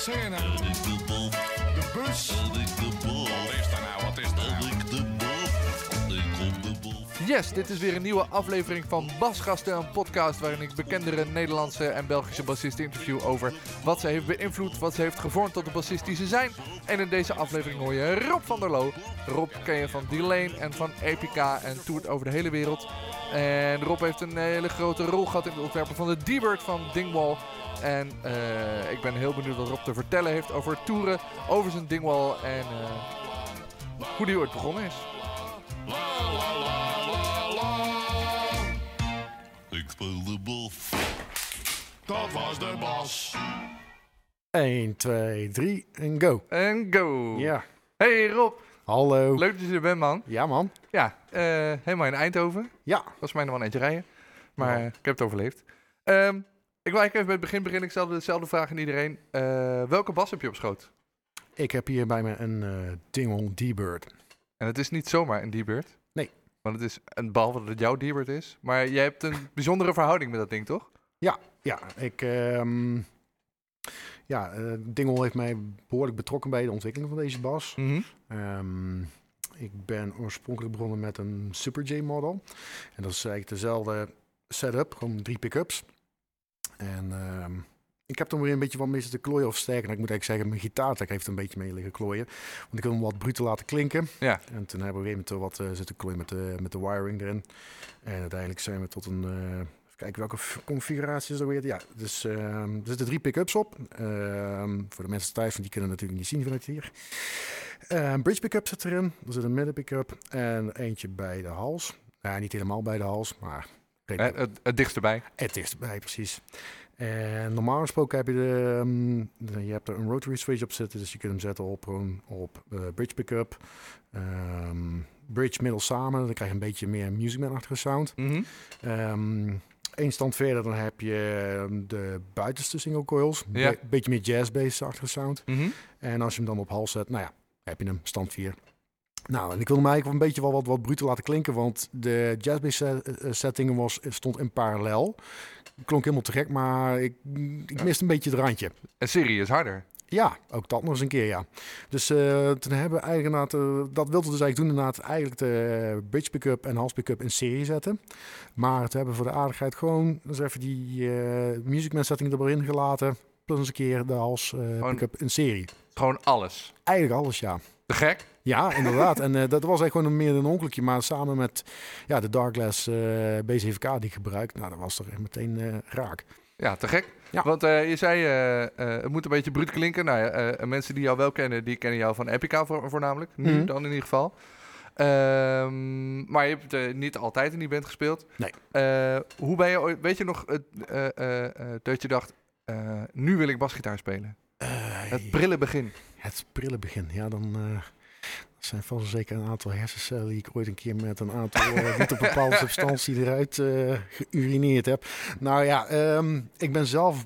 scène. De bus. Wat is er nou? Wat is er nou? Yes, dit is weer een nieuwe aflevering van Basgasten, een podcast waarin ik bekendere Nederlandse en Belgische bassisten interview over wat ze heeft beïnvloed, wat ze heeft gevormd tot de bassist die ze zijn. En in deze aflevering hoor je Rob van der Loo. Rob ken je van D-Lane en van Epica en toert over de hele wereld. En Rob heeft een hele grote rol gehad in het ontwerpen van de D-Bird van Dingwall. En eh, ik ben heel benieuwd wat Rob te vertellen heeft over toeren, over zijn Dingwall en eh, hoe die ooit begonnen is. La la la la la. Ik speel de bal. Dat was de bas. 1, 2, 3 en go. En go! Ja, Hey Rob, hallo. leuk dat je er bent man. Ja, man. Ja, eh, helemaal in Eindhoven. Ja, was mij nog wel een eentje rijden, maar Ja. ik heb het overleefd. Ehm, ik wil eigenlijk even bij het begin beginnen. Ik stelde dezelfde vraag aan iedereen. Eh, welke bas heb je op schoot? ik heb hier bij me een Dingwall D-Bird. En het is niet zomaar een D-Bird. Nee. Want het is, een behalve dat het jouw D-Bird is. Maar jij hebt een bijzondere verhouding met dat ding, toch? Ja, ik... ehm ja, Dingwall heeft mij behoorlijk betrokken bij de ontwikkeling van deze bas. Ehm, ik ben oorspronkelijk begonnen met een Super J-model. En dat is eigenlijk dezelfde setup, gewoon drie pick-ups. En ehm, ik heb er weer een beetje wat mee te klooien of sterker. Nou, ik moet eigenlijk zeggen, mijn gitaartek heeft een beetje mee liggen klooien. Want ik wil hem wat bruter laten klinken. Ja. En toen hebben we weer met wat eh, zitten klooien met de, met de wiring erin. En uiteindelijk zijn we tot een... eh, even kijken welke configuratie is er weer. Ja, dus ehm, er zitten drie pick-ups op. Ehm, voor de mensen thuis, want die kunnen natuurlijk niet zien vanuit hier. Eh, Een bridge pick-up zit erin. Er zit een midden pick-up en eentje bij de hals. Ja, niet helemaal bij de hals, maar Eh, het, het dichtst erbij. het is erbij, precies. En normaal gesproken heb je de, ehm, de- je hebt er een rotary switch op zitten, dus je kunt hem zetten op gewoon op eh, bridge pickup, ehm bridge middel samen, dan krijg je een beetje meer musicman-achtige sound. Ehm Eén stand verder, dan heb je ehm, de buitenste single coils, een Ja. be- beetje meer jazz-based-achtige sound. Mhm. En als je hem dan op hals zet, nou ja, heb je hem stand 4. Nou, en ik wil hem eigenlijk een beetje wel wat, wat laten klinken, want de jazz-based set- eh, setting was, stond in parallel. Klonk helemaal te gek, maar ik, ik miste een beetje het randje. En serie is harder. Ja, ook dat nog eens een keer, ja. Dus eh, toen hebben we eigenlijk eh, dat wilden we dus eigenlijk doen, inderdaad eigenlijk de bridge pick-up en hals pick-up in serie zetten. Maar toen hebben we voor de aardigheid gewoon dus even die eh Music Man setting erin gelaten, plus eens een keer de hals eh, pick-up in serie. Gewoon alles. Eigenlijk alles, ja. Te gek? Ja, inderdaad. en eh, dat was eigenlijk gewoon een meer een ongelukje. Maar samen met ja, de Darkglass eh BCVK die ik gebruik, nou, dat was er echt meteen eh, raak. Ja, te gek. Ja. Want je zei, het moet een beetje bruut klinken. Nou ja, mensen die jou wel kennen, die kennen jou van Epica voor, voornamelijk. Nu Mhm. dan in ieder geval. Ehm, maar je hebt niet altijd in die band gespeeld. Nee. Hoe ben je ooit, weet je nog dat je dacht, nu wil ik basgitaar spelen? Het prille begin. het prille begin. Ja, dan er zijn vast zeker een aantal hersencellen die ik ooit een keer met een aantal eh, niet bepaalde substantie eruit eh geurineerd heb. Nou ja, ehm, ik ben zelf,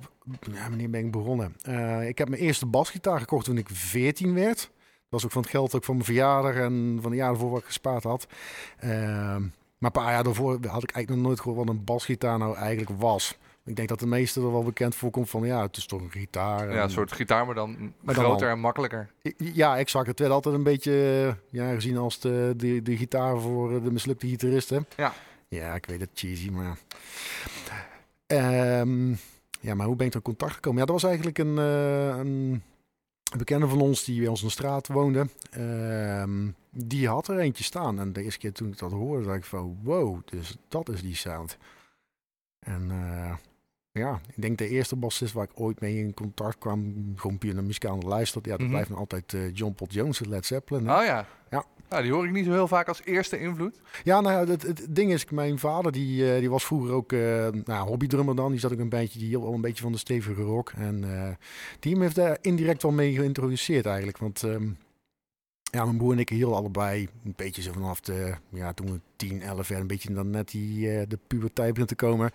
ja, wanneer ben ik begonnen? Eh, ik heb mijn eerste basgitaar gekocht toen ik 14 werd. Dat was ook van het geld ook van mijn verjaardag en van de jaren voor wat ik gespaard had. Ehm, maar een paar jaar daarvoor had ik eigenlijk nog nooit gehoord wat een basgitaar nou eigenlijk was. Ik denk dat de meesten er wel bekend voorkomt van ja, het is toch een gitaar. Ja, en- een soort gitaar, maar dan Maar groter en makkelijker. ja, exact. Het werd altijd een beetje eh, ja, gezien als de, de, de gitaar voor eh, de mislukte gitaristen. Ja. Ja, ik weet het, cheesy, maar... Ehm, ja, maar hoe ben ik er in contact gekomen? Ja, dat was eigenlijk een, eh, een bekende van ons die bij ons in de straat woonde. Ehm, die had er eentje staan. En de eerste keer toen ik dat hoorde, dacht ik van... Wow, dus dat is die sound. En ja, ik denk de eerste bassist waar ik ooit mee in contact kwam... gewoon puur naar muzikaal luisterd. Ja, dat Mhm. blijft nog altijd eh, John Paul Jones, en Led Zeppelin. hè. Oh ja. Ja. Nou, die hoor ik niet zo heel vaak als eerste invloed. Ja, nou het, het ding is, mijn vader die, eh, die was vroeger ook eh nou, hobbydrummer dan. Die zat ook een beetje, die hield wel een beetje van de stevige rock. En die heeft daar indirect wel mee geïntroduceerd eigenlijk. Want ehm, ja, mijn broer en ik hielden allebei een beetje zo vanaf de, ja, toen we 10, 11 jaar, een beetje dan net die, eh, de puberteit begon te komen.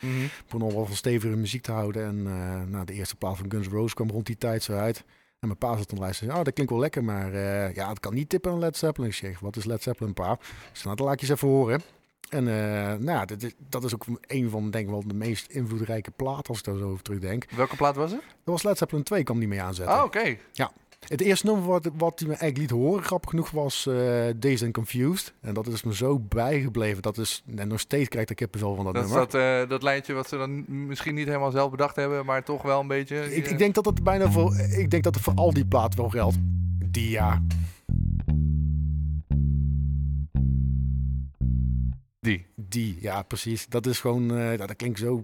begon al wel van stevige muziek te houden. En eh nou, de eerste plaat van Guns N' Roses kwam rond die tijd zo uit. En mijn pa zat dan luisteren. Oh, dat klinkt wel lekker, maar eh, ja, het kan niet tippen aan Led Zeppelin. Ik zeg, wat is Led Zeppelin, pa? Zeg, nou, dat laat ik je eens even horen. En nou, ja, dat, is, dat is ook een van denk ik wel de meest invloedrijke platen als ik daar zo over terugdenk. Welke plaat was het? Dat was Led Zeppelin 2, kwam die mee aanzetten. Ah, oké. Het eerste nummer wat, wat hij me eigenlijk liet horen, grappig genoeg, was eh Dazed and Confused. En dat is me zo bijgebleven. Dat is, en nog steeds krijg ik er kippenvel van dat, Dat is nummer. dat, eh, dat lijntje wat ze dan misschien niet helemaal zelf bedacht hebben, maar toch wel een beetje... Ik, eh, ik denk dat het bijna voor, ik denk dat het voor al die platen wel geldt. Die ja. Die. Die, ja, precies. Dat is gewoon, dat klinkt zo,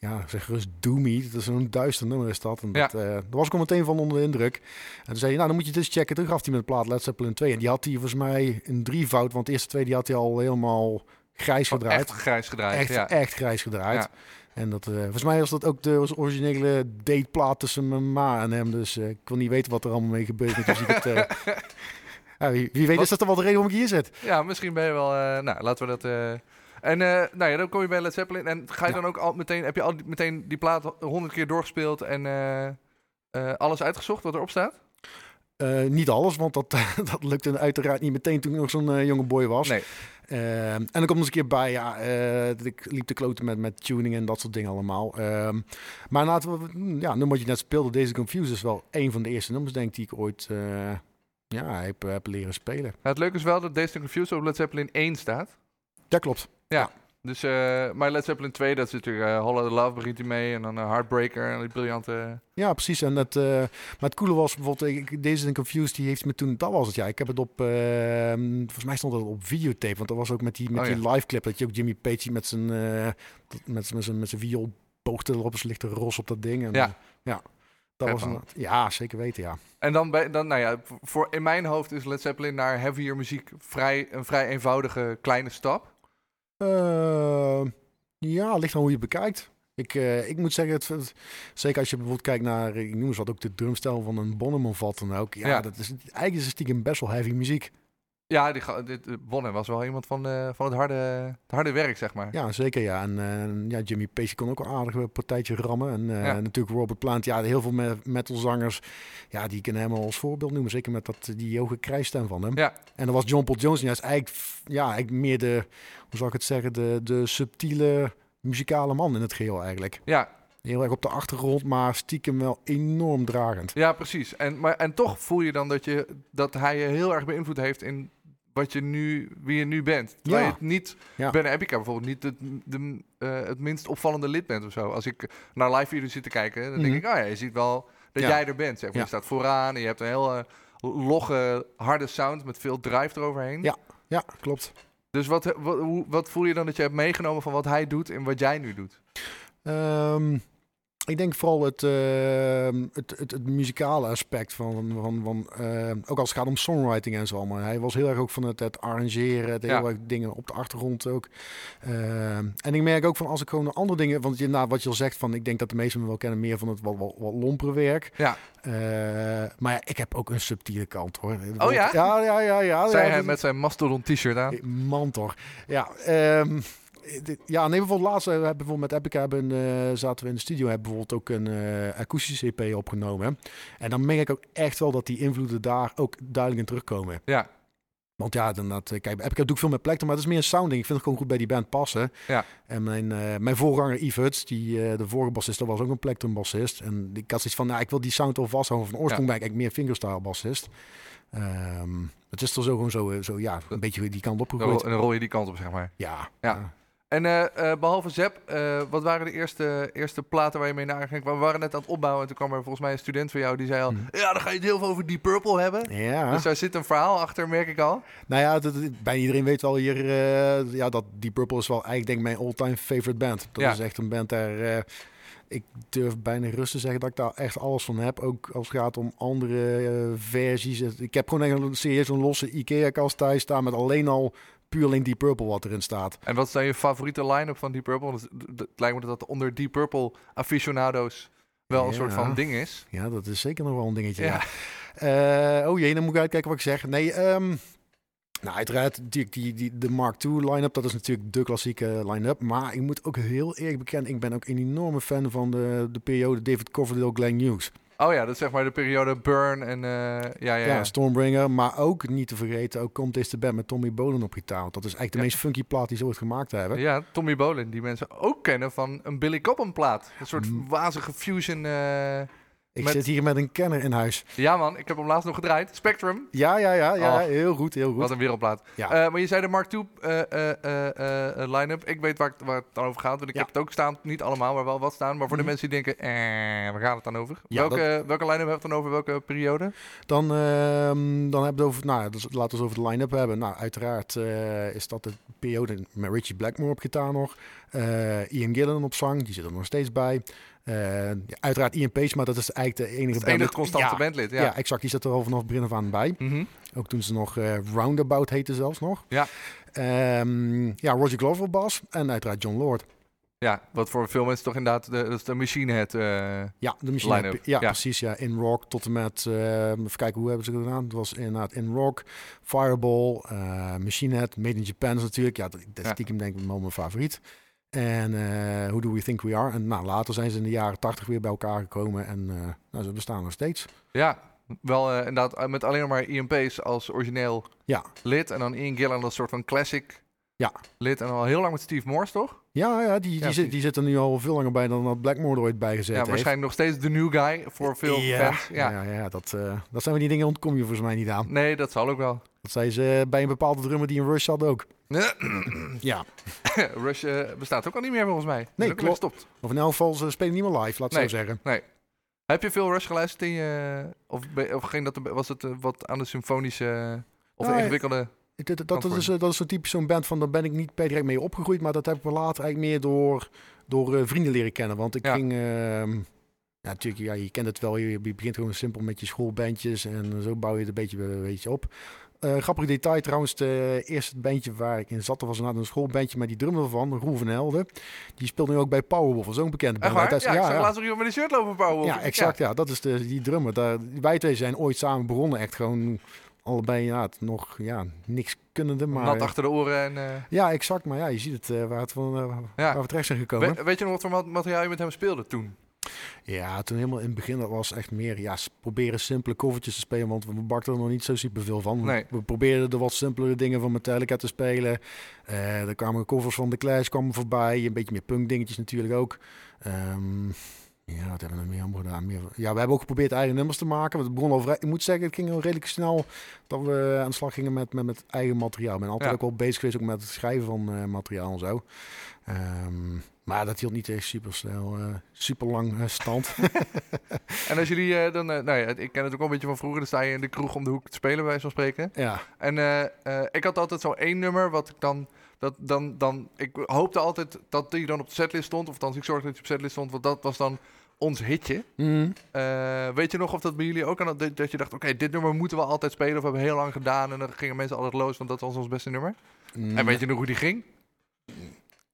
ja, zeg gerust doomy. Dat is zo'n duister nummer is dat. En Ja. dat, eh, daar was ik al meteen van onder de indruk. En toen zei hij, nou, dan moet je dit checken. Toen gaf hij met de plaat Led Zeppelin 2. En die had hij volgens mij een drievoud, want de eerste twee die had hij al helemaal grijs gedraaid. Echt grijs gedraaid, Echt, ja. echt grijs gedraaid. Ja. En dat, eh, volgens mij was dat ook de originele dateplaat tussen mijn ma en hem. Dus eh, ik wil niet weten wat er allemaal mee gebeurt. met Dus het, wie, wie weet Wat- is dat dan wel de reden waarom ik hier zit. Ja, misschien ben je wel... nou, laten we dat... en eh, nou ja, dan kom je bij Led Zeppelin. En ga je Ja. dan ook al meteen... Heb je al meteen die plaat honderd keer doorgespeeld en eh, eh, alles uitgezocht wat erop staat? Niet alles, want dat, dat lukte uiteraard niet meteen toen ik nog zo'n jonge boy was. Nee. En dan komt eens een keer bij, ja, dat ik liep te kloten met, met tuning en dat soort dingen allemaal. Ehm, maar na het ja, nummer wat je net speelde, deze Confused, is wel een van de eerste nummers, denk ik, die ik ooit ja, heb, heb leren spelen. Nou, het leuke is wel dat Dazed and Confused op Led Zeppelin 1 staat. Dat klopt. Dus, eh, maar Led Zeppelin 2, dat is natuurlijk uh, Hollow the Love begint hij mee. En dan eh, Heartbreaker en die briljante... Ja, precies. En eh, maar het coole was bijvoorbeeld, ik, deze en Confused, die heeft me toen, dat was het ja. Ik heb het op, eh, volgens mij stond het op videotape, want dat was ook met die, met Oh, die live clip, dat je ook Jimmy Page met zijn, eh, dat- met, met zijn, met zijn viool boogte erop, dus ligt er ros op dat ding. En, Ja. eh, ja. Dat was een, ja, zeker weten, ja. En dan, bij, dan nou ja, voor, in mijn hoofd is Led Zeppelin naar heavier muziek vrij, een vrij eenvoudige kleine stap. Eh, ja, ligt aan hoe je het bekijkt. Ik, eh, ik moet zeggen, het, het- zeker als je bijvoorbeeld kijkt naar, ik noem eens wat, ook de drumstijl van een Bonham of wat dan ook. Ja, Ja. dat is eigenlijk is het stiekem best wel heavy muziek. Ja, die, dit, eh, Bonham was wel iemand van, eh, van het, harde, het harde werk, zeg maar. Ja, zeker ja. En eh, ja, Jimmy Page kon ook wel aardig een partijtje rammen. En eh, Ja. natuurlijk Robert Plant. Ja, heel veel me- metalzangers, ja, die kunnen hem al als voorbeeld noemen. Zeker met dat, die hoge krijsstem van hem. Ja. En dan was John Paul Jones, ja, is eigenlijk, ja, eigenlijk meer de, hoe zou ik het zeggen, de, de subtiele muzikale man in het geheel eigenlijk. Ja, Heel erg op de achtergrond, maar stiekem wel enorm dragend. ja precies. En, maar, en toch voel je dan dat, je, dat hij je heel erg beïnvloed heeft in wat je nu, wie je nu bent. Terwijl Ja. je het niet, Ja. Ben Epica bijvoorbeeld, niet het, de, eh, het minst opvallende lid bent of zo. Als ik naar live video's zit te kijken, dan denk Mhm. ik, oh ja, je ziet wel dat Ja. jij er bent. Zeg maar. Je staat vooraan en je hebt een hele logge, harde sound met veel drive eroverheen. Ja. Ja, klopt. Dus wat, wat, hoe- wat voel je dan dat je hebt meegenomen van wat hij doet en wat jij nu doet? Ehm, ik denk vooral het, ehm, het, het, het muzikale aspect van, van, van ehm, ook als het gaat om songwriting en zo allemaal. Hij was heel erg ook van het, het arrangeren, het Ja. heel erg dingen op de achtergrond ook. Ehm, en ik merk ook van als ik gewoon andere dingen, want je, nou, wat je al zegt van, ik denk dat de meesten me wel kennen meer van het wat, wat, wat lompere werk. Ja. Eh, maar ja, ik heb ook een subtiele kant hoor. Oh ja? Ja, ja, ja, ja. Zij ja, hij met zijn Mastodon t-shirt aan. Man toch. Ja, ehm, ja, nee, bijvoorbeeld laatst eh, we hebben bijvoorbeeld met Epic hebben, eh, zaten we in de studio hebben bijvoorbeeld ook een eh, akoestische EP opgenomen. En dan merk ik ook echt wel dat die invloeden daar ook duidelijk in terugkomen. Ja, Want ja, dan dat, kijk, Epic doe ik veel met plekken, maar het is meer een sounding. Ik vind het gewoon goed bij die band passen. Ja. En mijn, mijn voorganger Yves Huts, die, de vorige bassist, dat was ook een plektrum bassist. En ik had zoiets van, nou, ik wil die sound wel vasthouden. Van oorsprong ben ik eigenlijk meer fingerstyle bassist. Ehm, het is er zo gewoon zo, zo ja, een beetje die kant dan, opgegooid. rol, dan rol je die kant op, zeg maar. Ja. Ja. En eh, eh, behalve Zep, eh, wat waren de eerste, eerste platen waar je mee naar ging? We waren net aan het opbouwen en toen kwam er volgens mij een student van jou die zei al... Mhm. Ja, dan ga je het heel veel over Deep Purple hebben. Ja. Dus daar zit een verhaal achter, merk ik al. Nou ja, dat, dat- bijna iedereen weet wel hier ja, dat Deep Purple is wel eigenlijk denk ik mijn all-time favorite band. Dat Ja. is echt een band daar... ik durf bijna rust te zeggen dat ik daar echt alles van heb. Ook als het gaat om andere versies. Ik heb gewoon echt een serieus een losse Ikea-kast thuis staan met alleen al puur alleen Deep Purple wat erin staat. En wat is dan je favoriete line-up van Deep Purple? Want Het, lijkt me dat onder Deep Purple aficionado's wel een soort van ding is. Ja, dat is zeker nog wel een dingetje. Ja. Ja. Eh, oh jee, dan moet ik uitkijken wat ik zeg. Nee, ehm, nou uiteraard die, die, die, de Mark II line-up, dat is natuurlijk de klassieke line-up. Maar ik moet ook heel eerlijk bekennen, ik ben ook een enorme fan van de, de periode David Coverdale, Glenn Hughes. Oh ja, dat is zeg maar de periode Burn en... eh, ja, ja, Ja, ja. Stormbringer, maar ook niet te vergeten, ook komt is de band met Tommy Bolen op gitaar. Want Dat is eigenlijk de Ja. meest funky plaat die ze ooit gemaakt hebben. Ja, Tommy Bolin, die mensen ook kennen van een Billy Cobham plaat. Een soort Mm. wazige fusion. eh, Ik Met- zit hier met een kenner in huis. Ja man, ik heb hem laatst nog gedraaid. Spectrum. Ja, ja, ja, ja, Oh. heel goed, heel goed. Wat een wereldplaat. Ja. Eh, maar je zei de Mark II eh, eh, eh, line-up. Ik weet waar, het- waar het dan over gaat. Want ik Ja. heb het ook staan. Niet allemaal, maar wel wat staan. Maar voor de Mhm. mensen die denken, eh, waar gaat het dan over? Ja, welke, welke line-up hebben we dan over? Welke periode? Dan, ehm, dan hebben we het over, nou, dus laten we het over de line-up hebben. Nou, uiteraard is dat de periode met Richie Blackmore op gitaar nog. Ian Gillan op zang, die zit er nog steeds bij. Eh, uiteraard Ian Pace, maar dat is eigenlijk de enige Het enige constante ja, bandlid. Ja. Ja. exact. Die zit er al vanaf het begin af aan bij. Mhm. Ook toen ze nog eh, Roundabout heette zelfs nog. Ja. Ehm, ja, Roger Glover bas en uiteraard John Lord. ja, wat voor veel mensen toch inderdaad de, de Machine Head. eh, Ja, de machine. Ja, ja. precies. Ja, in rock tot en met. eh, even kijken hoe hebben ze het gedaan. Het was inderdaad in rock, Fireball, eh Machine Head, Made in Japan is natuurlijk. Ja, dat, dat is Ja. stiekem denk ik wel mijn favoriet. En eh Who Do We Think We Are. En nou, later zijn ze in de jaren tachtig weer bij elkaar gekomen. En eh, nou, ze bestaan nog steeds. ja, wel eh, inderdaad met alleen maar Ian Pace als origineel Ja. lid. En dan Ian Gillan als soort van classic Ja. lid. En al heel lang met Steve Morse, toch? Ja, ja, die, die, zit, precies. die zit er nu al veel langer bij dan dat Blackmore er ooit bij gezet Ja, heeft. waarschijnlijk nog steeds de new guy voor veel ja, fans. Ja. ja, ja, dat, eh, dat zijn we die dingen ontkom je volgens mij niet aan. Nee, dat zal ook wel. Dat zei ze bij een bepaalde drummer die een rush had ook. Ja, Rush eh, bestaat ook al niet meer volgens mij. Nee, klopt. gestopt. of in elk geval, ze spelen niet meer live, laat ik Nee. zo zeggen. Heb je veel Rush geluisterd in je... Of, of ging dat, was het eh, wat aan de symfonische... Of de Nou, ingewikkelde... Dat, dat, is, eh, dat is zo typisch zo'n band van, daar ben ik niet per direct mee opgegroeid, maar dat heb ik wel later eigenlijk meer door, door eh, vrienden leren kennen. Want ik Ja. ging, ehm, ja natuurlijk, ja, je kent het wel, je, je begint gewoon simpel met je schoolbandjes en zo bouw je het een beetje, een beetje op. Eh, grappig detail trouwens, het eerste bandje waar ik in zat, dat was een schoolbandje, maar die drummer van, Roel van Helden, die speelt nu ook bij Powerwolf, dat is ook een bekende Echt band. waar? uit- Ja, ik zag ja. laatst nog iemand met een shirt lopen bouwen. Ja, exact. Ja. dat is de, die drummer. Daar, wij twee zijn ooit samen begonnen. Echt gewoon allebei ja, het nog ja, niks kunnende. Maar, Nat achter de oren en... eh, Ja, exact. Maar ja, je ziet het eh, waar, het van, eh, waar we terecht zijn gekomen. we- weet je nog wat voor mat- materiaal je met hem speelde toen? Ja, toen helemaal in het begin, dat was echt meer ja, proberen simpele covertjes te spelen. Want we bakten er nog niet zo super veel van. Nee. We probeerden de wat simpelere dingen van Metallica te spelen. Eh er kwamen covers van The Clash kwamen voorbij. Een beetje meer punk dingetjes natuurlijk ook. Ehm, ja, wat hebben we nog meer allemaal gedaan? Meer, ja, we hebben ook geprobeerd eigen nummers te maken. Want Het begon al vrij, ik moet zeggen, het ging al redelijk snel dat we aan de slag gingen met, met, met eigen materiaal. Ik ben altijd Ja. ook wel bezig geweest ook met het schrijven van eh, materiaal en zo. Ehm, maar dat hield niet echt super snel, eh, super lang eh, stand. En als jullie eh, dan... nou ja, ik ken het ook wel een beetje van vroeger. Dan sta je in de kroeg om de hoek te spelen, bij van spreken. ja, En ik had altijd zo één nummer wat ik dan... Dat, dan, dan ik hoopte altijd dat die dan op de setlist stond. Of althans, ik zorgde dat die op de setlist stond. Want dat was dan ons hitje. Mhm. Weet je nog of dat bij jullie ook aan dat, dat je dacht... Oké, dit nummer moeten we altijd spelen. Of we hebben heel lang gedaan. En dan gingen mensen altijd los. Want dat was ons beste nummer. En weet je nog hoe die ging?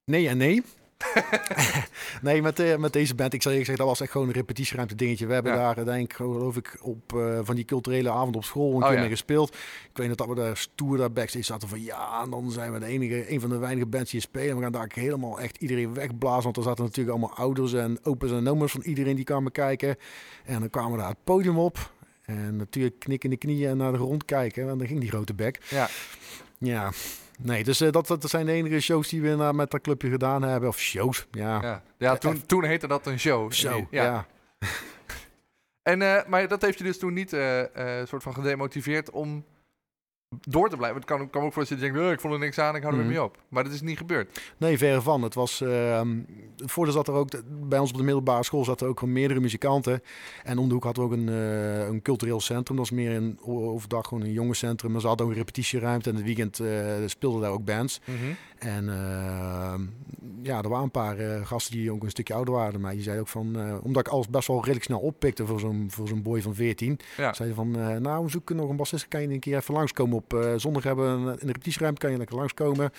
Nee en nee. nee, met, eh, met deze band, ik zal eerlijk zeggen, dat was echt gewoon een repetitieruimte dingetje. We hebben Ja. daar uiteindelijk, geloof ik, op eh, van die culturele avond op school een Oh, keer ja. mee gespeeld. Ik weet nog dat we daar stoer daar backstage zaten van ja, en dan zijn we de enige, een van de weinige bands die spelen. We gaan daar helemaal echt iedereen wegblazen, want er zaten natuurlijk allemaal ouders en opa's en oma's van iedereen die kwamen kijken. En dan kwamen we daar het podium op. En natuurlijk knikken de knieën en naar de grond kijken. En dan ging die grote bek. Ja. Ja, nee, dus eh, dat, dat zijn de enige shows die we met dat clubje gedaan hebben. Of shows, ja. Ja, ja toen, toen heette dat een show. Zo, Ja. ja. En, eh, maar dat heeft je dus toen niet eh, eh, soort van gedemotiveerd om door te blijven. Het kan, ik kan me ook voorstellen dat je denkt, "Eh, ik vond er niks aan, ik hou er Mhm. weer mee op. Maar dat is niet gebeurd. Nee, verre van. Het was, ehm voordeel zat er ook, bij ons op de middelbare school zaten er ook gewoon meerdere muzikanten. En om de hoek hadden we ook een, eh, een cultureel centrum. Dat is meer een overdag gewoon een jongerencentrum. Maar ze hadden ook een repetitieruimte en het weekend eh, speelden daar ook bands. En ehm, ja, er waren een paar gasten die ook een stukje ouder waren mij. Die zeiden ook van, omdat ik alles best wel redelijk snel oppikte voor zo'n, voor zo'n boy van 14. Ja. Zeiden van, nou we zoeken nog een bassist. Kan je een keer even langskomen op eh, zondag hebben we een, in de repetitieruimte. Kan je lekker langskomen.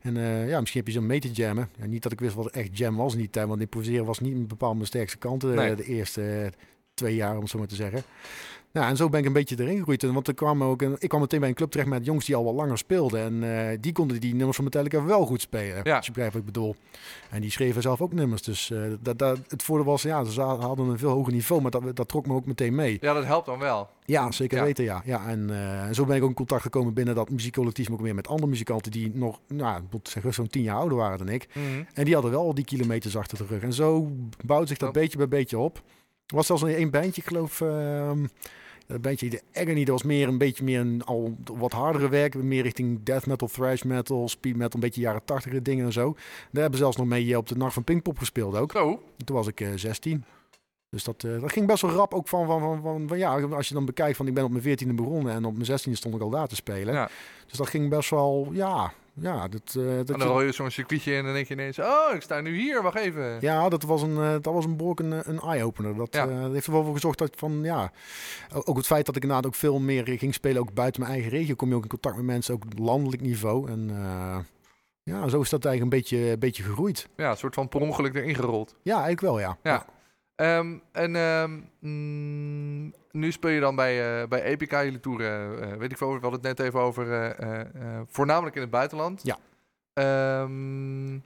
En eh, ja, misschien heb je zo'n mee te jammen. Ja, niet dat ik wist wat echt jam was in die tijd. Want improviseren was niet bepaald mijn sterkste kant. eh, Nee. De eerste eh, twee jaar, om het zo maar te zeggen. Ja, en zo ben ik een beetje erin gegroeid. En Want er kwam ook een, ik kwam meteen bij een club terecht met jongens die al wel langer speelden. En eh, die konden die nummers van Metallica wel goed spelen. Ja. Als je begrijpt wat ik bedoel. En die schreven zelf ook nummers. Dus eh, dat, dat, het voordeel was, ja, ze hadden een veel hoger niveau. Maar dat, dat trok me ook meteen mee. Ja, dat helpt dan wel. Ja, zeker Ja. weten, ja. ja en, eh, en zo ben ik ook in contact gekomen binnen dat muziekcollectief. Maar ook weer met andere muzikanten die nog, nou, ik moet zeggen, zo'n tien jaar ouder waren dan ik. Mhm. En die hadden wel al die kilometers achter de rug. En zo bouwt zich dat Oh. beetje bij beetje op. Er was zelfs een één bandje, ik geloof. Dat bandje, de Agony, dat was meer een beetje meer een al wat hardere werk. Meer richting death metal, thrash metal, speed metal, een beetje jaren tachtige dingen en zo. Daar hebben we zelfs nog mee eh, op de Nacht van Pinkpop gespeeld ook. Zo. Toen was ik eh 16. Dus dat, eh, dat ging best wel rap ook van, van, van, van, van, ja, als je dan bekijkt van ik ben op mijn 14e begonnen en op mijn 16e stond ik al daar te spelen. Ja. Dus dat ging best wel, ja, ja, dat, eh, dat En dan rol je zo'n circuitje in en dan denk je ineens... Oh, ik sta nu hier, wacht even. Ja, dat was een, eh, dat was een een, een eye-opener. Dat Ja. eh, dat heeft er wel voor gezorgd dat van, ja, ook het feit dat ik inderdaad ook veel meer ging spelen, ook buiten mijn eigen regio, kom je ook in contact met mensen, ook op landelijk niveau. En eh, ja, zo is dat eigenlijk een beetje, een beetje gegroeid. Ja, een soort van per ongeluk erin gerold. Ja, eigenlijk wel, ja. Ja. Ehm, en ehm, mm, nu speel je dan bij, eh, bij Epica, jullie toeren, eh, weet ik veel, we hadden het net even over, eh, eh, eh, voornamelijk in het buitenland. Ja. Ehm,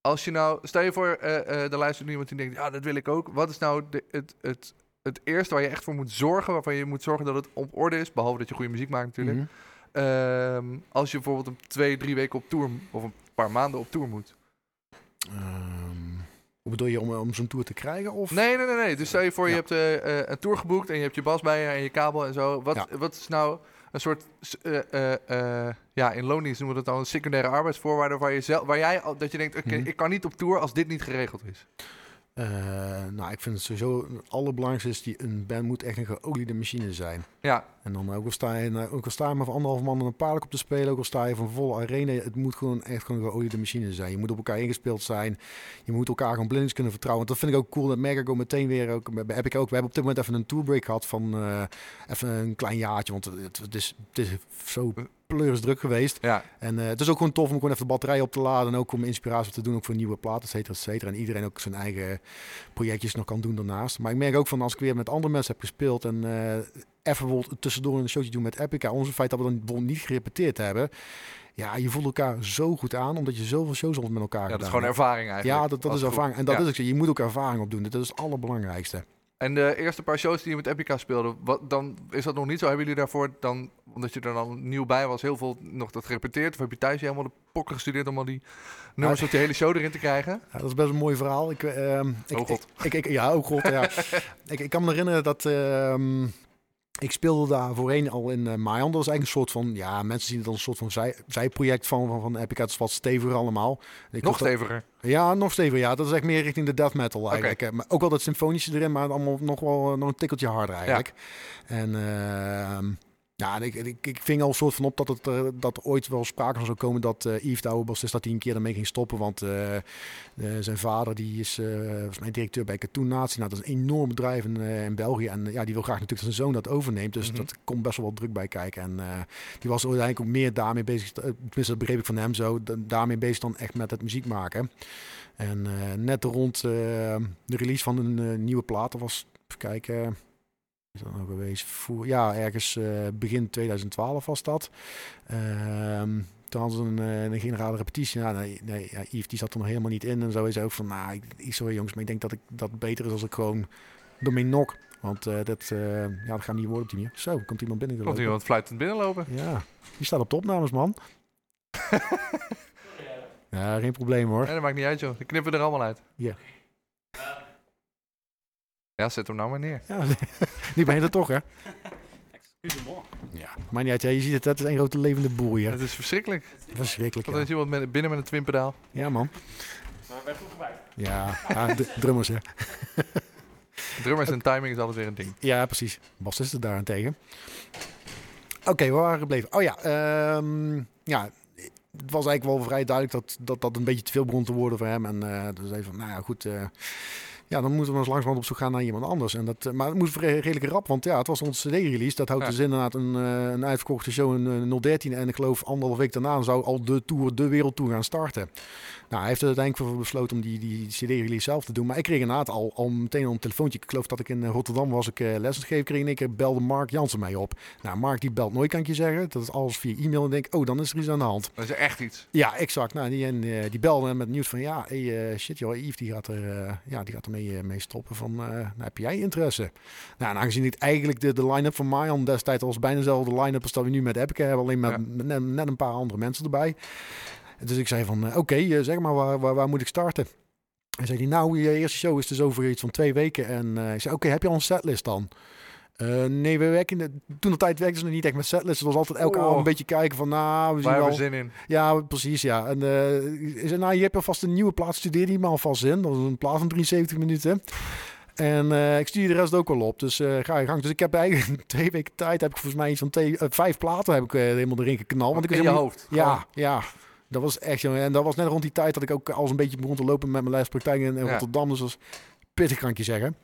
als je nou, stel je voor, eh eh er luistert nu iemand die denkt, ja, dat wil ik ook. Wat is nou de, het, het, het eerste waar je echt voor moet zorgen, waarvan je moet zorgen dat het op orde is, behalve dat je goede muziek maakt natuurlijk. Mhm. Ehm, als je bijvoorbeeld een twee, drie weken op tour, of een paar maanden op tour moet. Hoe bedoel je, om, om zo'n tour te krijgen? Of? Nee, nee, nee, nee. Dus stel je voor, je Ja. hebt eh, een tour geboekt en je hebt je bas bij je en je kabel en zo. Wat, Ja. wat is nou een soort, eh, ja, in loondienst noemen we dat dan een secundaire arbeidsvoorwaarde waar, je zelf, waar jij, al- dat je denkt, oké, Mhm. ik kan niet op tour als dit niet geregeld is. Eh, nou, ik vind het sowieso het allerbelangrijkste is die een band moet echt een geoliede machine zijn. Ja, En dan ook al sta je, nou, ook al sta je maar voor anderhalf man een paardenk op te spelen, ook al sta je van volle arena, het moet gewoon echt gewoon een geoliede machine zijn. Je moet op elkaar ingespeeld zijn, je moet elkaar gewoon blindings kunnen vertrouwen. Want dat vind ik ook cool, dat merk ik ook meteen weer. Ook, bij Epic ook. We hebben op dit moment even een tourbreak gehad van eh, even een klein jaartje, want het, het is, het is zo pleurisdruk geweest. ja. En eh, het is ook gewoon tof om gewoon even de batterij op te laden en ook om inspiratie te doen, ook voor nieuwe platen, et cetera, et cetera. En iedereen ook zijn eigen projectjes nog kan doen daarnaast. Maar ik merk ook van als ik weer met andere mensen heb gespeeld en eh, even bijvoorbeeld tussendoor een showtje doen met Epica, onze feit dat we dan bijvoorbeeld niet gerepeteerd hebben, ja, je voelt elkaar zo goed aan, omdat je zoveel shows al met elkaar ja dat is gewoon hebt. ervaring eigenlijk. Ja, dat, dat is ervaring. En dat Ja. is ook zo. Je moet ook ervaring opdoen. Dat is het allerbelangrijkste. En de eerste paar shows die je met Epica speelde, wat, dan is dat nog niet zo. Hebben jullie daarvoor dan, omdat je er dan nieuw bij was, heel veel nog dat gerepeteerd? Of heb je thuis helemaal de pokken gestudeerd om al die nummers op die hele show erin te krijgen? Ja, dat is best een mooi verhaal. Ik, ehm, ik, Oh god. Ik, ik, ja, ook god. Ja. ik, ik kan me herinneren dat ehm, ik speelde daar voorheen al in uh, Mayan. Dat was eigenlijk een soort van, ja, mensen zien het als een soort van zij, zijproject van, van, van Epic. Het is wat steviger allemaal. Ik Nog dat- steviger. Ja, nog steviger. Ja, dat is echt meer richting de death metal eigenlijk. hè. Maar ook wel dat symfonische erin, maar allemaal nog wel eh, nog een tikkeltje harder eigenlijk. En ehm, ja, en ik, ik, ik ving al een soort van op dat, het, eh, dat er ooit wel sprake van zou komen dat eh Yves de oude bassist, dat hij een keer ermee ging stoppen. Want eh, zijn vader die is volgens mij directeur bij Cartoon Nazi. Nou, dat is een enorm bedrijf in, in België. En ja, die wil graag natuurlijk dat zijn zoon dat overneemt. Dus Mhm. dat komt best wel wat druk bij kijken. En die was uiteindelijk ook meer daarmee bezig. Tenminste, dat begreep ik van hem zo. da- Daarmee bezig dan echt met het muziek maken. En net rond de release van een nieuwe plaat, dat was, even kijken, is dat nou geweest? Voor, ja, ergens eh, begin 2012 was dat. Ehm, toen hadden ze een, eh, een generale repetitie. Ja, nee, nee ja, Yves die zat er nog helemaal niet in. En zo is hij ook van, nou, ik, ik- sorry jongens, maar ik denk dat ik dat beter is als ik gewoon door mijn nok. Want eh, dat, eh, ja, dat gaat niet worden op die manier. Zo, komt iemand binnen Komt iemand fluitend binnenlopen? Ja, die staat op de opnames, man. ja, geen probleem hoor. Nee, dat maakt niet uit, joh. Die knippen er allemaal uit. Ja. Ja, zet hem nou maar neer. Ja, die ben je er toch, hè? Ja. Maar niet uit, ja, je ziet het, dat is een grote levende boel hier. Het is verschrikkelijk. Verschrikkelijk, Want er is iemand met, binnen met een twinpedaal. Ja, man. Maar wij vroegen bij. Ja, ja d- drummers, hè. Drummers en timing is altijd weer een ding. Ja, precies. Bas is er daarentegen. Oké, we waren gebleven. Oh ja, ehm, ja, het was eigenlijk wel vrij duidelijk dat dat, dat een beetje te veel begon te worden voor hem. En eh dus even van, nou ja, goed. eh, Ja, dan moeten we eens langzamerhand op zoek gaan naar iemand anders. En dat, eh, maar het moest redelijk rap, want ja, het was onze CD-release. Dat houdt Ja. dus inderdaad een, eh, een uitverkochte show in eh, 013. En ik geloof anderhalf week daarna zou al de tour, de wereldtour gaan starten. Nou, hij heeft er uiteindelijk voor besloten om die, die CD-release zelf te doen. Maar ik kreeg inderdaad al, al meteen al een telefoontje. Ik geloof dat ik in eh, Rotterdam was, ik eh les gegeven kreeg. En ik keer belde Mark Jansen mij op. Nou, Mark die belt nooit, kan ik je zeggen. Dat is alles via e-mail. En denk oh, dan is er iets aan de hand. Dat is echt iets. Ja, exact. Nou, die, en, eh, die belde met nieuws van ja, hey, eh, shit joh, Yves die gaat er, eh, ja, die gaat er mee, eh, mee stoppen. Van, eh, nou, heb jij interesse? Nou, en aangezien ik eigenlijk de, de line-up van Mayan destijds was bijna dezelfde line-up als dat we nu met Epic hebben, alleen met, Ja. met net, net een paar andere mensen erbij. Dus ik zei van, eh, oké, eh, zeg maar, waar, waar, waar moet ik starten? Hij zei, die, nou, je eerste show is dus over iets van twee weken. En eh, ik zei, oké, heb je al een setlist dan? Nee, we werken, toen de tijd werkten ze nog niet echt met setlist. Het was altijd elke Oh. avond een beetje kijken van, nou, we zien wel... zin in? Ja, precies, ja. En ik zei, nou, je hebt alvast een nieuwe plaat, studeer die maar alvast in. Dat was een plaat van 73 minuten. En ik stuur de rest ook al op, dus ga je gang. Dus ik heb eigenlijk twee weken tijd, heb ik volgens mij iets van twee, vijf platen heb ik helemaal erin geknald. Want ik in je helemaal- hoofd. Ja, ja. Dat was echt, jongen. En dat was net rond die tijd dat ik ook al eens een beetje begon te lopen met mijn lijstpraktijk in, in Ja. Rotterdam. Dus dat was pittig, kan ik je zeggen.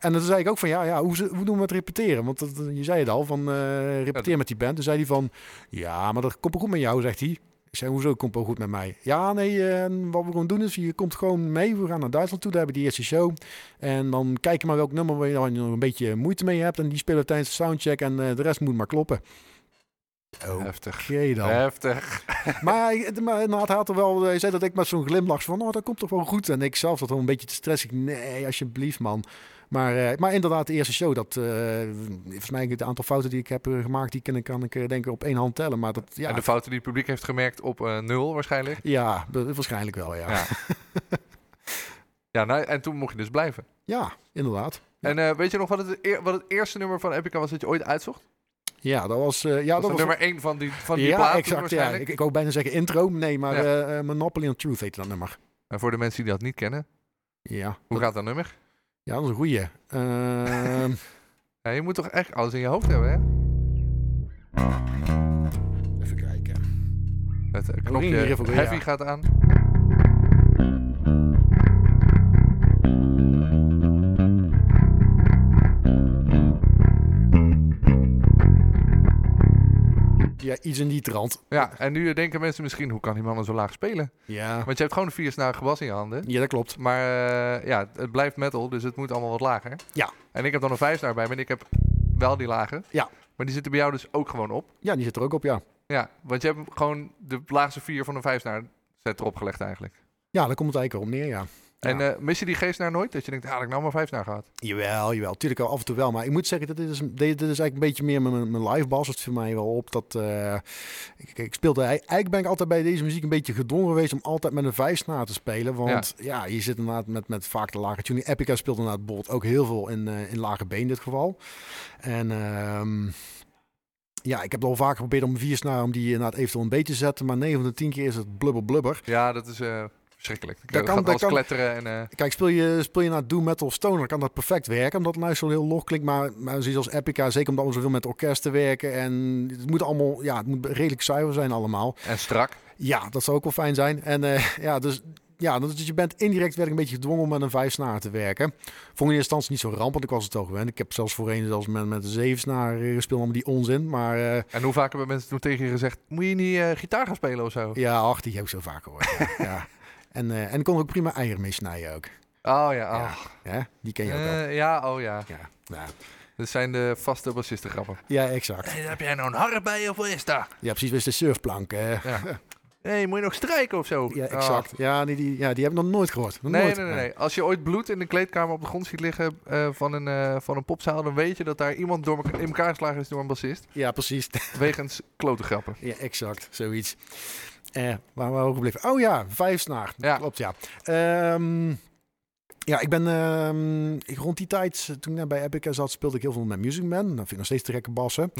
En toen zei ik ook van, ja, ja hoe, ze- hoe doen we het repeteren? Want dat, je zei het al, van eh repeteer met die band. Toen zei hij van, ja, maar dat komt wel goed met jou, zegt hij. Ik zei, hoezo komt wel goed met mij? Ja, nee, eh, wat we gewoon doen is, je komt gewoon mee. We gaan naar Duitsland toe, daar hebben die eerste show. En dan kijk je maar welk nummer waar je dan nog een beetje moeite mee hebt. En die spelen tijdens de soundcheck en eh, de rest moet maar kloppen. Oké Heftig. dan. Heftig. Maar, inderdaad, hij had er wel, hij zei dat ik met zo'n glimlach van, oh, dat komt toch wel goed. En ik zelf zat wel een beetje te stressen. Ik, nee, alsjeblieft, man. Maar, eh, maar inderdaad, de eerste show, dat, eh volgens mij het aantal fouten die ik heb eh, gemaakt, die kan, ik- kan ik eh, denk ik op één hand tellen. Maar dat, ja, En de fouten die het publiek heeft gemerkt op eh, nul waarschijnlijk. ja, dat- waarschijnlijk wel, ja. Ja. Ja, nou, en toen mocht je dus blijven. inderdaad. Ja. En eh, weet je nog wat het, eer- wat het eerste nummer van Epica was dat je ooit uitzocht? Ja, dat was, eh, ja, dat dat was nummer één van die, van die ja, plaat exact. Ja. Ik, ik wou bijna zeggen intro, nee, maar Ja. eh, eh, Monopoly on Truth heette dat nummer. En voor de mensen die dat niet kennen, Ja, hoe gaat dat nummer? ja dat is een goeie. Ehm, Ja, je moet toch echt alles in je hoofd hebben, hè? even kijken. Het knopje heavy gaat aan. Ja, iets in die trant. Ja, en nu denken mensen misschien, hoe kan die man dan zo laag spelen? Ja, Want je hebt gewoon een viersnarige bas in je handen. ja dat klopt. Maar eh, ja, het blijft metal, dus het moet allemaal wat lager. Ja. En ik heb dan een vijfsnaar bij me en ik heb wel die lage. Ja. Maar die zitten bij jou dus ook gewoon op. Ja, die zit er ook op, ja. Ja, want je hebt gewoon de laagste vier van een vijfsnaar set erop gelegd eigenlijk. Ja, daar komt het eigenlijk op neer, ja. En Ja. eh, mis je die geestnaar nooit? Dat je denkt, ah, had ik nou maar vijfsnaar gehad. Jawel, jawel. Tuurlijk wel af en toe wel. Maar ik moet zeggen, dit is, dit, dit is eigenlijk een beetje meer mijn, mijn live bas. Het viel mij wel op dat... eh, ik, ik speelde... Eigenlijk ben ik altijd bij deze muziek een beetje gedwongen geweest... om altijd met een vijfsnaar te spelen. Want ja, je zit inderdaad met, met vaak de lage tuning. Epica speelt inderdaad bijvoorbeeld ook heel veel in, eh, in lage been in dit geval. En... ehm, ja, ik heb al vaak geprobeerd om een viersnaar om die inderdaad eventueel een beetje te zetten. Maar 9 van de 10 keer is het blubber blubber. Ja, dat is verschrikkelijk. Dat Dat kan- gaat dat als kan- kletteren en... eh, Kijk, speel je, speel je naar doom metal of stoner, kan dat perfect werken. Omdat het zo heel log klinkt. Maar, maar zoiets als Epica, zeker omdat we zoveel met orkesten werken. En het moet allemaal, ja, het moet redelijk zuiver zijn allemaal. en strak. Ja, dat zou ook wel fijn zijn. En eh, ja, dus... Ja, dus je bent indirect een beetje gedwongen om met een vijf snaar te werken. Vond ik in eerste instantie niet zo ramp, want ik was het al gewend. Ik heb zelfs voorheen zelfs met, met een zeven snaar eh, gespeeld, allemaal die onzin. Maar En hoe vaak hebben mensen toen tegen je gezegd, moet je niet gitaar gaan spelen of zo? ja, ach, die heb ik zo vaak gehoord. ja. En, eh, en ik kon er ook prima eieren mee snijden ook. Oh ja, oh. Ja, die ken je ook wel. Eh, ja, oh ja. Ja, ja. Dat zijn de vaste bassistengrappen. ja, exact. Hey, heb jij nou een harp bij of wat is dat? Ja, precies. Wist de surfplank. hè. Ja. hey, moet je nog strijken of zo? Ja, Oh. exact. Ja, die, die, ja, die heb ik nog nooit gehoord. Nog Nee, nooit. nee, nee, nee. Als je ooit bloed in de kleedkamer op de grond ziet liggen eh, van, een, van een popzaal, dan weet je dat daar iemand door in elkaar geslagen is door een bassist. Ja, precies. Wegens klote grappen. ja, exact. Zoiets. Eh, waar waren we ook gebleven? Oh ja, vijf snaar. Ja. Klopt, ja. Ehm, ja, ik ben ehm, ik, rond die tijd, eh, toen ik bij Epica zat, speelde ik heel veel met Music Man. Dat vind ik nog steeds te gekke bassen.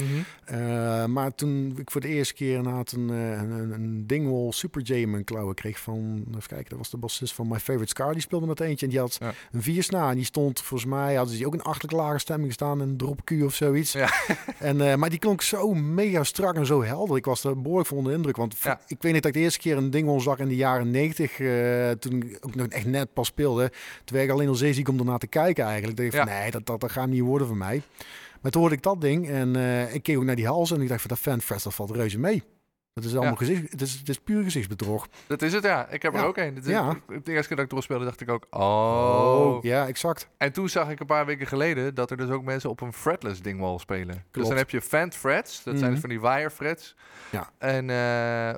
Eh, maar toen ik voor de eerste keer inderdaad een, eh, een, een, een Dingwall Super J in mijn klauwen kreeg van, even kijken, dat was de bassist van My Favorite Scar, die speelde met eentje en die had Ja. een vier snaar en die stond, volgens mij hadden ze die ook een achterlijke lage stemming staan, een drop Q of zoiets. Ja. En, maar die klonk zo mega strak en zo helder. Ik was er behoorlijk van onder de indruk, want Ja. ik weet niet dat ik de eerste keer een Dingwall zag in de jaren 90, eh, toen ik ook nog echt net pas speelde. Toen ik alleen al zeeziek om ernaar te kijken eigenlijk. Dat ik van, nee, dat, dat, dat gaat niet worden voor mij. Maar toen hoorde ik dat ding en eh, ik keek ook naar die hals en ik dacht van dat fanfest, dat valt reuze mee. Dat is allemaal Ja. gezicht, het is, het is puur gezichtsbedrog. Dat is het, ja. Ik heb er ook een. Is- Ja. De eerste keer dat ik doorspeelde dacht ik ook, oh. ja, exact. En toen zag ik een paar weken geleden dat er dus ook mensen op een fretless dingwall spelen. Dus dan heb je fan frets, dat zijn Mhm. dus van die wire frets. Ja. En eh,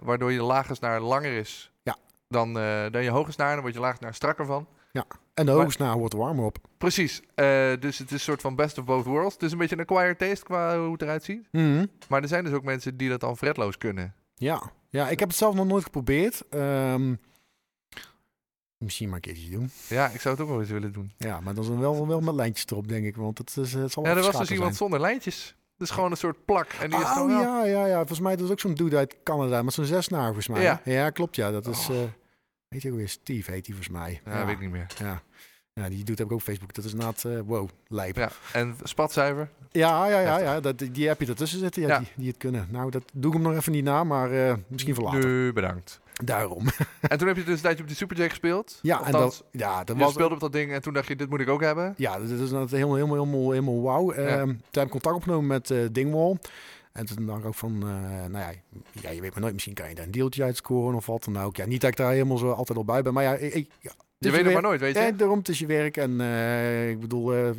waardoor je lagensnaar langer is Ja. dan, eh, dan je hoge snaar. Dan wordt je lagensnaar strakker van. En de Maar- hoogsnaar wordt warmer op. Precies. Eh, dus het is een soort van best of both worlds. Het is een beetje een acquired taste qua hoe het eruit ziet. Mhm. Maar er zijn dus ook mensen die dat dan fretloos kunnen. Ja. ja, ik heb het zelf nog nooit geprobeerd. Ehm, misschien maar een keertje doen. Ja, ik zou het ook wel eens willen doen. Ja, maar dan is wel, wel met lijntjes erop, denk ik. Want het, is, het zal Ja, er was dus iemand zonder lijntjes. Dus gewoon een soort plak. En die is Oh gewoon wel- ja, ja, ja. Volgens mij dat is ook zo'n dude uit Canada met zo'n zesnaar, volgens mij. Ja. ja klopt. Ja, dat is. Oh. Weet je ook weer? Steve heet hij volgens mij. Ja, weet ik niet meer. Ja. ja, die doet heb ik ook op Facebook. Dat is inderdaad, eh wow, lijp. Ja, Ja, en spatzuiver. ja, ja, ja. Heftig. dat, die heb je ertussen zitten, ja, Ja. Die, die het kunnen. Nou, dat doe ik hem nog even niet na, maar eh, misschien voor later. Nee, bedankt. Daarom. En toen heb je dus een tijdje op de Super J gespeeld. Ja, en dat, ja, dat je was. speelde op dat ding en toen dacht je, dit moet ik ook hebben. Ja, dat is helemaal, helemaal, helemaal, helemaal wauw. Ehm, toen heb ik contact opgenomen met eh, Dingwall. En toen dacht ik ook van, eh, nou ja, ja, je weet maar nooit, misschien kan je daar een deeltje uitscoren of wat dan ook. Ja, niet dat ik daar helemaal zo altijd al bij ben, maar ja, ik, ja Je weet het maar nooit, weet je. Eh, daarom, het is je werk en eh, ik bedoel, eh,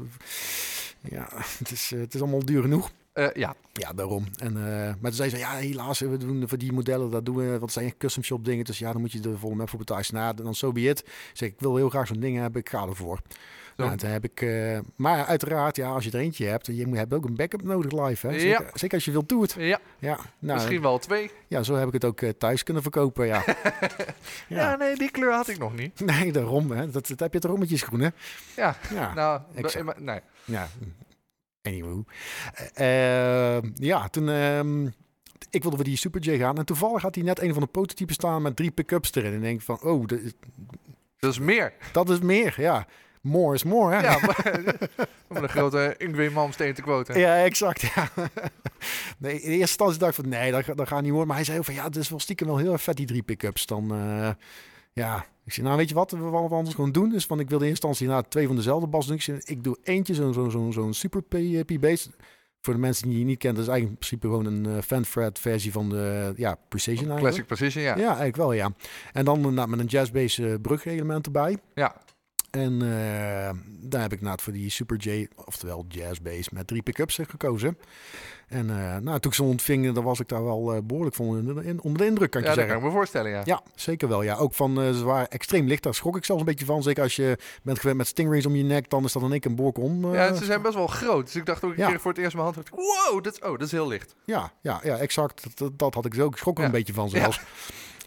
ja, het is, het is allemaal duur genoeg. Ja, Ja, daarom. En, eh, maar toen zei ze, ja, helaas, we doen voor die modellen, dat doen we, want het zijn custom shop dingen. Dus ja, dan moet je de volle map voor betalen. Nou, dan so be it. Ik zeg, ik wil heel graag zo'n ding hebben, ik ga ervoor. Zo. Nou, toen heb ik, eh, maar uiteraard, ja, als je er eentje hebt, je moet- hebt ook een backup nodig live. Hè? Ja. Zeker, als je wilt doen het. ja Ja, nou, misschien wel twee. ja, zo heb ik het ook eh, thuis kunnen verkopen, ja. Ja. ja. nee, die kleur had ik nog niet. Nee, daarom, hè. Dat, dat heb je toch ook met je schoenen. Ja, Ja, nou, be- nee. ja. Anywho. Eh, eh, ja, toen... ehm, ik wilde voor die Super J gaan en toevallig had hij net een van de prototypes staan met drie pick-ups erin. En ik denk van, oh, dat is, Dat is meer. dat is meer, ja. More is more, hè? Ja, om een grote Ingwe Malmsteen te quoten. Ja, exact. Ja. Nee, in eerste instantie dacht ik van nee, dat, dat gaat niet worden. Maar hij zei ook van ja, het is wel stiekem wel heel erg vet die drie pick-ups. Dan eh, ja, ik zei nou weet je wat, we wat anders gewoon doen. Dus van ik wilde in eerste instantie na twee van dezelfde bas doen. Ik, zei, ik doe eentje zo'n zo'n zo'n zo'n super P, eh, P-base. Voor de mensen die je niet kent, dat is eigenlijk in principe gewoon een uh, fanfret versie van de ja, Precision. Classic Precision, ja. Ja, eigenlijk wel ja. En dan met een jazzbass uh, brugelement erbij. Ja. En uh, daar heb ik inderdaad voor die Super J, oftewel Jazzbass, met drie pick-ups gekozen. En uh, nou, toen ik ze ontving, dan was ik daar wel uh, behoorlijk van onder de, onder de indruk, kan ja, je dat zeggen. kan ik me voorstellen, ja. Ja, zeker wel. Ja. Ook van, ze waren extreem licht, daar schrok ik zelfs een beetje van. Zeker als je bent gewend met stingrays om je nek, dan is dat in één keer een bork om. uh, ja, ze zijn best wel groot. Dus ik dacht ook een Ja. keer voor het eerst mijn hand, wow, dat is, oh, dat is heel licht. Ja, ja, ja exact. Dat, dat, dat had ik zo. Ik schrok er Ja. een beetje van zelfs.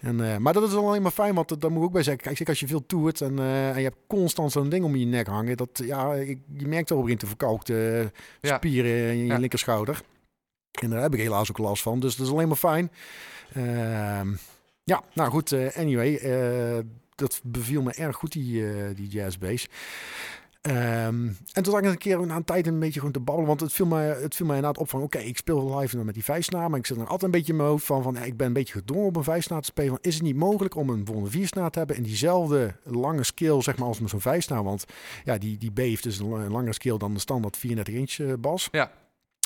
En, uh, maar dat is alleen maar fijn, want daar moet ik ook bij zeggen. Kijk, zeker als je veel toert en, uh, en je hebt constant zo'n ding om je nek hangen. Dat, ja, ik, je merkt al begint te verkalkte Ja. spieren in je Ja. linkerschouder. En daar heb ik helaas ook last van. Dus dat is alleen maar fijn. Ehm, ja, nou goed. eh, anyway, eh, dat beviel me erg goed, die, eh die jazzbass. Ehm, en toen zag ik een keer na een tijd een beetje gewoon te babbelen. Want het viel mij, het viel mij inderdaad op van... Oké, ik speel live met die vijfsnaar. Maar ik zit er altijd een beetje in mijn hoofd van... van ik ben een beetje gedwongen op een vijfsnaar te spelen. Van, is het niet mogelijk om een volgende viersnaar te hebben... en diezelfde lange skill zeg maar als met zo'n vijfsnaar? Want ja, die, die B heeft dus een, la- een langere skill dan de standaard 34 inch eh, bas. Ja.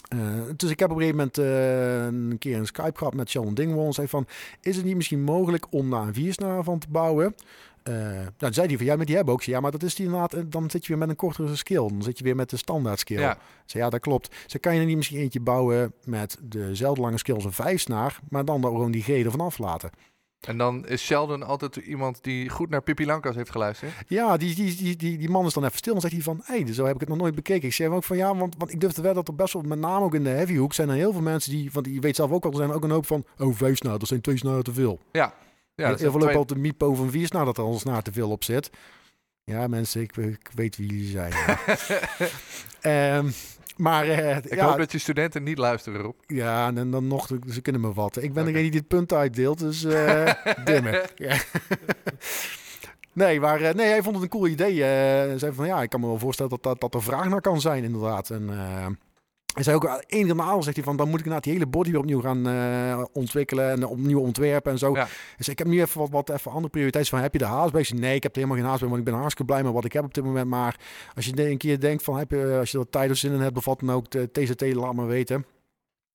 Eh, dus ik heb op een gegeven moment eh, een keer een Skype gehad met Sheldon Dingwall. En zei van, is het niet misschien mogelijk om daar een viersnaar van te bouwen... Uh, nou, toen zei hij van, ja, maar die hebben ook. Zei, Ja, maar dat is die inderdaad, eh, dan zit je weer met een kortere skill. Dan zit je weer met de standaard skill. Ja. Zei, ja, dat klopt. Ze kan je er niet misschien eentje bouwen met dezelfde lange skill als een vijfsnaar, maar dan daar gewoon die G ervan aflaten. En dan is Sheldon altijd iemand die goed naar Pippi Lankas heeft geluisterd. Ja, die, die, die, die, die man is dan even stil en zegt hij van, hé, hey, zo heb ik het nog nooit bekeken. Ik zei hem ook van, ja, want, want ik durf te wedden dat er best wel, met name ook in de heavy hoek, zijn er heel veel mensen die, want je weet zelf ook al, er zijn ook een hoop van, oh, vijfsnaar, dat zijn twee snaren te veel. Ja. Ja, heel veel twee- lopen al te miepen over een viersnaar dat er al een snaar te veel op zit. Ja, mensen, ik, ik weet wie jullie zijn. Ehm, maar eh, Ik ja, hoop dat je studenten niet luisteren erop. ja, en dan nog, ze kunnen me vatten. Ik ben degene die dit punt uitdeelt, dus. Ja. Nee, maar eh, nee, hij vond het een cool idee. zei van ja, ik kan me wel voorstellen dat, dat, dat er vraag naar kan zijn, inderdaad. En, Hij zei ook, één maal zegt hij van, dan moet ik inderdaad die hele body weer opnieuw gaan eh, ontwikkelen en opnieuw ontwerpen en zo. Ja. Dus ik heb nu even wat, wat even andere prioriteiten van, heb je de haast bij? Nee, ik heb er helemaal geen haast bij, want ik ben hartstikke blij met wat ik heb op dit moment. Maar als je een keer denkt van, heb je, als je er tijd of zin in hebt, of wat dan ook, de TCT, laat me weten.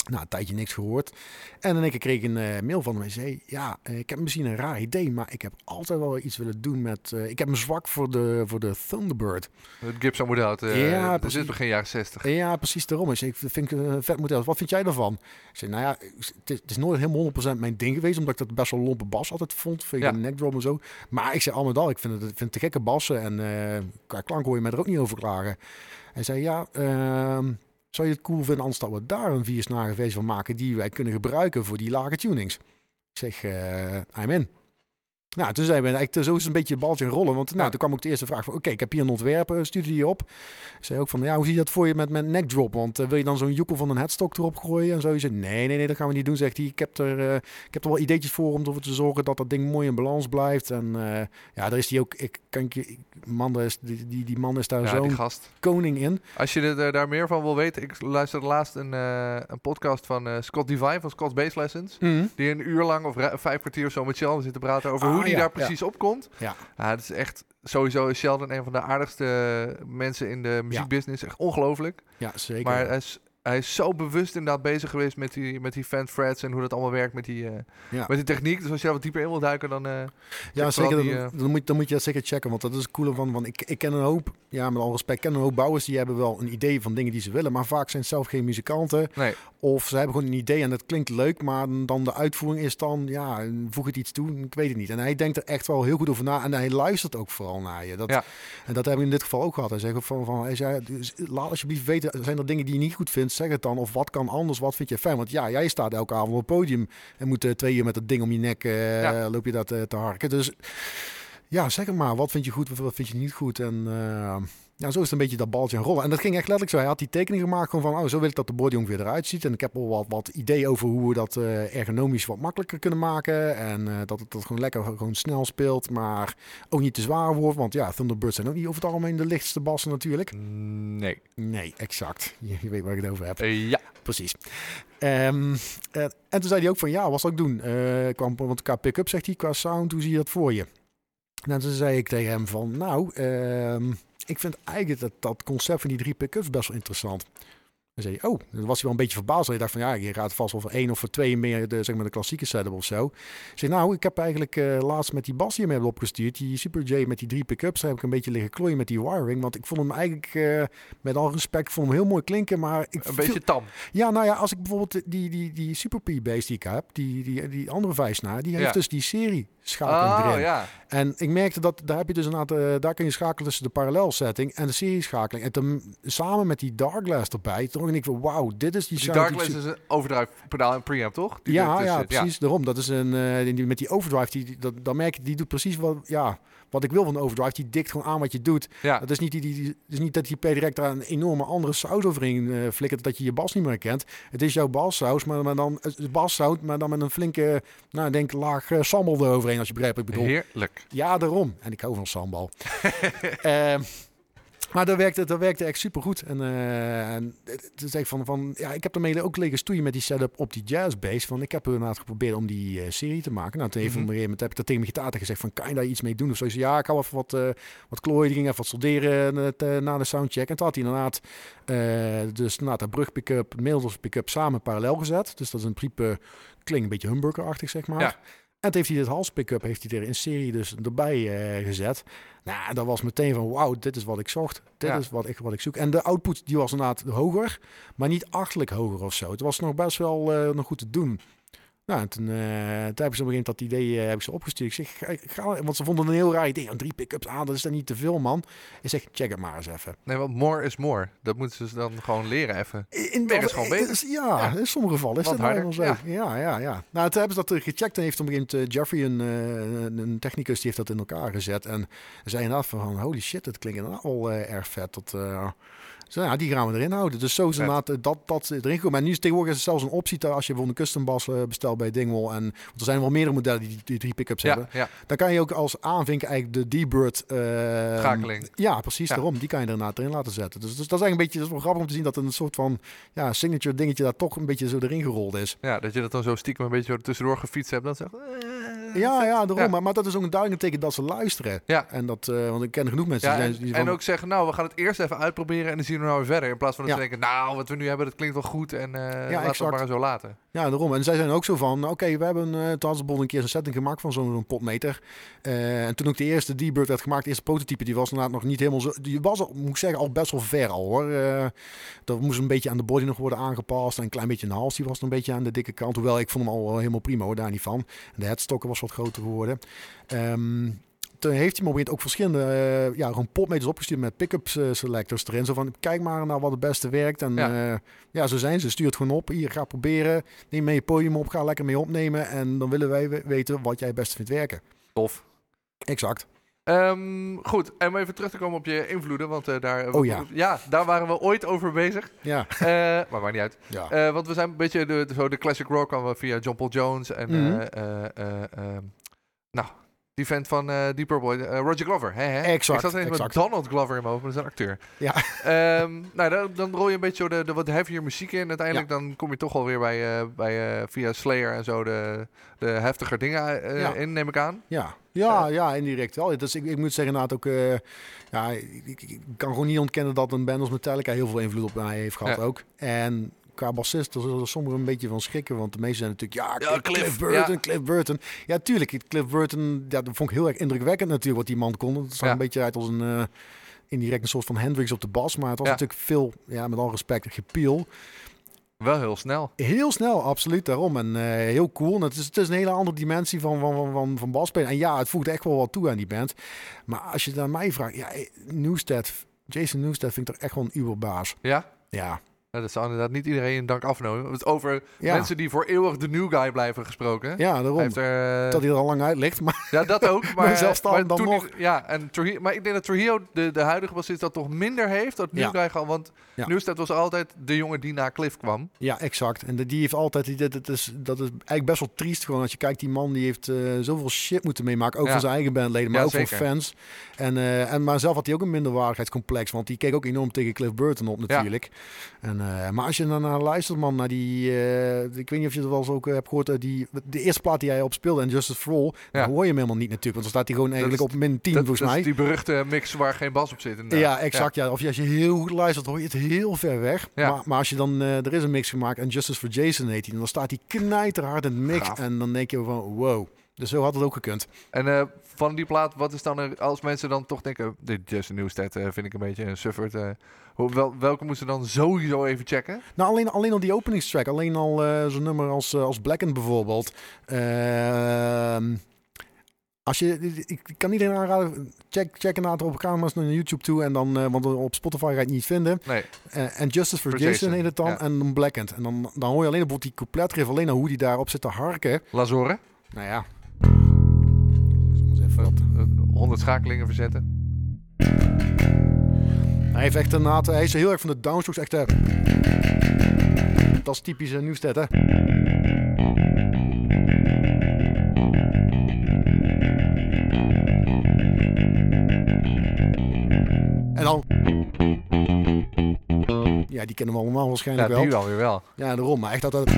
Nou, een tijdje niks gehoord. En in één keer kreeg ik een eh, mail van hem. Hij zei, ja, eh, ik heb misschien een raar idee, maar ik heb altijd wel iets willen doen met... eh, ik heb een zwak voor de, voor de Thunderbird. Het Gibson model. Ja, dat precies. is begin jaren 60. Ja, precies daarom. Ik zei, ik vind het een vet model. Wat vind jij daarvan? Ik zei, nou ja, het is, het is nooit helemaal 100% mijn ding geweest, omdat ik dat best wel lompe bas altijd vond. Vind Ja. een neckdrum en zo. Maar ik zei, al met al, ik vind het, ik vind het te gekke bassen en qua klank hoor je mij er ook niet over klagen. Hij zei, ja, ehm, zou je het cool vinden anders dat we daar een vier snaren versie van maken die wij kunnen gebruiken voor die lage tunings? Ik zeg, I'm in. Nou, toen zei we eigenlijk, zo is het een beetje het baltje rollen. Want nou, toen kwam ook de eerste vraag van, oké, ik heb hier een ontwerp, stuur die op. Ik zei ook van, ja, hoe zie je dat voor je met, met neckdrop? Want eh, wil je dan zo'n joekel van een headstock erop gooien en zo? Je zei, nee, nee, nee, dat gaan we niet doen, zegt hij. Ik heb er, eh, ik heb er wel ideetjes voor om ervoor te zorgen dat dat ding mooi in balans blijft. En eh, ja, daar is hij ook, ik kan je, man, is, die, die, die man is daar Ja, zo'n koning in. Als je er, daar meer van wil weten, ik luisterde laatst een, eh, een podcast van eh, Scott Divine van Scott's Bass Lessons. Die een uur lang of vijf kwartier of zo met Sheldon zit te praten over Ah, hoe die ja, daar precies op komt. Ja. Ja, het is echt sowieso is Sheldon een van de aardigste mensen in de muziekbusiness. Echt ongelooflijk. Ja, zeker. Maar hij is, hij is zo bewust inderdaad bezig geweest met die, met die fan frets en hoe dat allemaal werkt met die, eh, Ja. met die techniek. Dus als je daar wat dieper in wil duiken, dan... eh, Ja, zeker. die, eh, dan, moet, dan moet je dat zeker checken. Want dat is het coole van. Want ik, ik ken een hoop, ja, met al respect, ken een hoop bouwers die hebben wel een idee van dingen die ze willen. Maar vaak zijn ze zelf geen muzikanten. nee, Of ze hebben gewoon een idee en het klinkt leuk. Maar dan de uitvoering is dan, ja, voeg het iets toe. Ik weet het niet. En hij denkt er echt wel heel goed over na. En hij luistert ook vooral naar je. Dat, Ja. En dat heb ik in dit geval ook gehad. Hij zegt van, van hij zei, dus laat alsjeblieft weten, zijn er dingen die je niet goed vindt? Zeg het dan. Of wat kan anders? Wat vind je fijn? Want ja, jij staat elke avond op het podium en moet eh, twee uur met dat ding om je nek eh, Ja. loop je dat eh, te harken. Dus ja, zeg het maar. Wat vind je goed, wat vind je niet goed? En ja, zo is het een beetje dat baltje aan rollen. En dat ging echt letterlijk zo. Hij had die tekening gemaakt gewoon van, oh, zo wil ik dat de body ongeveer eruit ziet. En ik heb al wat, wat ideeën over hoe we dat eh, ergonomisch wat makkelijker kunnen maken. En eh, dat het dat gewoon lekker gewoon snel speelt, maar ook niet te zwaar wordt. Want ja, Thunderbirds zijn ook niet over het algemeen de lichtste bassen natuurlijk. nee. Nee, exact. Je, je weet waar ik het over heb. Eh, ja, Precies. Eh, en toen zei hij ook van, ja, wat zal ik doen? Kwam, want qua pick-up, zegt hij, qua sound, hoe zie je dat voor je? Nou, toen zei ik tegen hem van, nou, ehm, ik vind eigenlijk dat, dat concept van die drie pick-ups best wel interessant. Dan zei hij, oh, dan was hij wel een beetje verbaasd. Hij dacht van, ja, je gaat vast wel voor één of voor twee meer de, zeg maar, de klassieke setup of zo. Ik zei, nou, ik heb eigenlijk eh, laatst met die bas die opgestuurd, die Super J met die drie pick-ups, daar heb ik een beetje liggen klooien met die wiring. Want ik vond hem eigenlijk, eh, met al respect, vond hem heel mooi klinken, maar ik een beetje tam. ja, nou ja, als ik bijvoorbeeld die, die, die Super P-base die ik heb, die, die, die andere vijfsnaar, die heeft Ja. dus die serie schakeling Oh, erin. ja. En ik merkte dat, daar heb je dus inderdaad, eh, daar kun je schakelen tussen de parallelsetting en de serie schakeling. En ten- samen met die Darkglass erbij, toen dacht ik van wauw, dit is die Die ik zo- is een overdrive pedaal en preamp, toch? Die ja, ja, precies. Daarom. Dat is een, eh, die, met die overdrive, die, die- dat, dan merk je, die doet precies wat, ja, wat ik wil van overdrive. Die dikt gewoon aan wat je doet. Ja, Het is niet, die, die, is niet dat die per direct daar een enorme andere saus overheen eh, flikkert dat je je bas niet meer herkent. Het is jouw bassaus, maar, maar dan het is bassout, maar dan met een flinke, nou denk laag uh, sambal eroverheen als je begrijpt wat ik bedoel. heerlijk. Ja, daarom. En ik hou van sambal. Ehm, maar dat werkte, dat werkte echt super goed. En, eh en zei ik van, van, ja, ik heb ermee ook liggen stoeien met die setup op die jazzbass. Van, ik heb inderdaad geprobeerd om die eh, serie te maken. Nou, toen heeft op een gegeven moment heb ik dat tegen mijn gitaar gezegd van, kan je daar iets mee doen? Of zo. Ik zei, ja, ik hou even wat, eh wat klooien. Die ging even wat solderen te- na de soundcheck. En toen had hij inderdaad, dus inderdaad, de brug pick-up, Milders pick-up samen parallel gezet. Dus dat is een principe, klinkt een beetje humbucker-achtig, zeg maar. Ja. En toen heeft hij dit hals pick-up heeft hij er in serie dus erbij eh, gezet. Nou, dat was meteen van wauw, dit is wat ik zocht. Dit Ja. is wat ik, wat ik zoek. En de output die was inderdaad hoger, maar niet achterlijk hoger of zo. Het was nog best wel eh, nog goed te doen. Nou, en toen, eh, toen heb ik ze op een gegeven moment dat idee eh, heb ik ze opgestuurd. Ik zeg, ga, want ze vonden een heel raar idee. Aan drie pick-ups aan, dat is dan niet te veel, man. Ik zeg, check het maar eens even. Nee, want more is more. Dat moeten ze dan gewoon leren even. In, Meer is gewoon beter. is- Ja, in sommige gevallen is dat nou harder, zo. Ja. ja, ja, Nou, toen hebben ze dat eh, gecheckt en heeft op een gegeven moment Jeffrey, een, een, technicus, die heeft dat in elkaar gezet. En zei inderdaad van, holy shit, dat klinkt inderdaad wel eh, erg vet. Dat, Ja, die gaan we erin houden. Dus zo is inderdaad eh, dat, dat erin gekomen. En nu is tegenwoordig is zelfs een optie te- als je bijvoorbeeld een custom bas eh, bestelt bij Dingwall. En, want er zijn wel meerdere modellen die, die drie pickups hebben. ja, Dan kan je ook als aanvinken eigenlijk de D-Bird... schakeling. Ja, precies. Daarom. Die kan je inderdaad erin laten zetten. Dus, dus dat is eigenlijk een beetje dat is wel grappig om te zien dat een soort van ja, signature dingetje daar toch een beetje zo erin gerold is. Ja, dat je dat dan zo stiekem een beetje zo tussendoor gefietst hebt. Dat zegt... Ja, ja, daarom. Ja. Maar, maar dat is ook een duidelijk teken dat ze luisteren. Ja. En dat, want ik ken genoeg mensen Ja, die en, zijn die en van- ook zeggen, nou, we gaan het eerst even uitproberen en dan zien we nou weer verder. In plaats van dat Ja. ze denken, nou, wat we nu hebben, dat klinkt wel goed en eh laten we exact. het maar zo laten. Ja, daarom. En zij zijn ook zo van, oké, we hebben uh, Transbond een keer een setting gemaakt van zo'n potmeter. Eh, en toen ook de eerste D-Bird werd gemaakt, de eerste prototype, die was inderdaad nog niet helemaal zo... Die was, al, moet ik zeggen, al best wel ver al, hoor. Eh, dat moest een beetje aan de body nog worden aangepast. En een klein beetje de hals, die was nog een beetje aan de dikke kant. Hoewel, ik vond hem al helemaal prima, hoor, daar niet van. En de headstokken was wat groter geworden. Ehm, toen heeft hij me op een gegeven moment ook verschillende eh, ja, gewoon potmeters opgestuurd met pick-up eh, selectors erin. Zo van, kijk maar naar wat het beste werkt. En Ja. ja, ja zo zijn ze. Stuur het gewoon op. Hier, ga proberen. Neem mee je podium op. Ga lekker mee opnemen. En dan willen wij we- weten wat jij het beste vindt werken. Tof. Exact. Ehm, goed, en om even terug te komen op je invloeden, want eh, daar, Oh ja. ja, daar waren we ooit over bezig. Ja. Eh, maar maakt niet uit. ja. Eh, want we zijn een beetje de, de, zo de classic rock kwamen we via John Paul Jones en eh, eh, eh, ehm, nou, die vent van Deep Purple, eh, Roger Glover. Hè, hè? Exact, Ik zat ineens met. Donald Glover in mijn hoofd, maar dat is een acteur. Ja. Ehm, nou, dan, dan rol je een beetje zo de, de wat heavier muziek in. Uiteindelijk dan kom je toch alweer bij, eh, bij via Slayer en zo de, de heftiger dingen Ja. in, neem ik aan. Ja, ja, ja, indirect wel. Dus ik, ik moet zeggen, inderdaad ook... ja, ik, ik- ik kan gewoon niet ontkennen dat een band als Metallica heel veel invloed op mij heeft gehad Ja. ook. En qua bassist, daar zullen sommigen een beetje van schrikken. Want de meesten zijn natuurlijk, ja, Ja, Cliff, Cliff, Burton, ja. Cliff Burton. Ja, tuurlijk. Cliff Burton, ja, dat vond ik heel erg indrukwekkend natuurlijk wat die man kon. Het zag Ja. een beetje uit als een... eh, indirect een soort van Hendrix op de bas. Maar het was natuurlijk veel, ja, met al respect, gepiel. Wel heel snel. Heel snel, absoluut daarom. En eh, heel cool. En het, is, het is een hele andere dimensie van, van, van, van, van basspelen. En ja, het voegt echt wel wat toe aan die band. Maar als je aan mij vraagt, ja, eh, Newsted, Jason Newsted vind ik toch echt wel een uberbaas. Ja? Ja. Nou, dat zal inderdaad niet iedereen een dank afnemen. Het over Ja. mensen die voor eeuwig de new guy blijven gesproken. Ja, Hij daarom. heeft er, eh, Dat hij er al lang uit ligt. Maar Ja, dat ook. Maar, zelfstandig dan nog. ja, en Trujillo, maar ik denk dat Trujillo, de, de huidige bassist, dat toch minder heeft. Dat Ja. New Guy gewoon, want Ja. Was altijd de jongen die na Cliff kwam. ja, exact. En de- die heeft altijd, die- dat, dat, is, dat is eigenlijk best wel triest gewoon. Als je kijkt, die man die heeft eh, zoveel shit moeten meemaken. Ook Ja. van zijn eigen bandleden, maar Ja, ook van fans. En, eh, en, maar zelf had hij ook een minderwaardigheidscomplex. Want die keek ook enorm tegen Cliff Burton op natuurlijk. En, eh, maar als je dan naar luistert, man, naar die... eh, ik weet niet of je het wel eens ook eh, hebt gehoord. eh, die, de eerste plaat die hij op speelde, en Justice for All. Ja. Dan hoor je hem helemaal niet natuurlijk. Want dan staat hij gewoon eigenlijk is- op min 10 dat, volgens dat mij. is die beruchte mix waar geen bas op zit. inderdaad. Ja, exact. Ja. Of als je heel goed luistert, hoor je het heel ver weg. Ja. Maar, maar als je dan, eh, er is een mix gemaakt en Justice for Jason heet hij, dan staat hij knijterhard in de mix. En dan denk je van, wow. Dus zo had het ook gekund. En eh, van die plaat, wat is dan er, als mensen dan toch denken, dit Justin Newsted eh, vind ik een beetje een sufferd. eh, hoe, wel, welke moesten dan sowieso even checken? Nou, alleen, alleen al die openingstrack. Alleen al zo'n nummer als, als Blackened bijvoorbeeld. Ehm, als je, ik kan iedereen aanraden, check, check een aantal op camera's naar YouTube toe. En dan, want op Spotify ga je het niet vinden. Nee, En Justice for, For Jason, Jason, heet het dan. ja. En dan Blackened. En dan, dan hoor je alleen bijvoorbeeld die coupletriff. Alleen al hoe die daarop zit te harken. Lazoren. Nou ja. Eens even wat. Eh, 100 schakelingen verzetten. Hij heeft echt een naad. Hij is heel erg van de downstrokes. Echt. eh, dat is typisch uh, Nieuwsted, hè? En dan. Ja, die kennen we allemaal Ja, waarschijnlijk wel. die wel weer wel. Ja, daarom. Maar echt dat dat...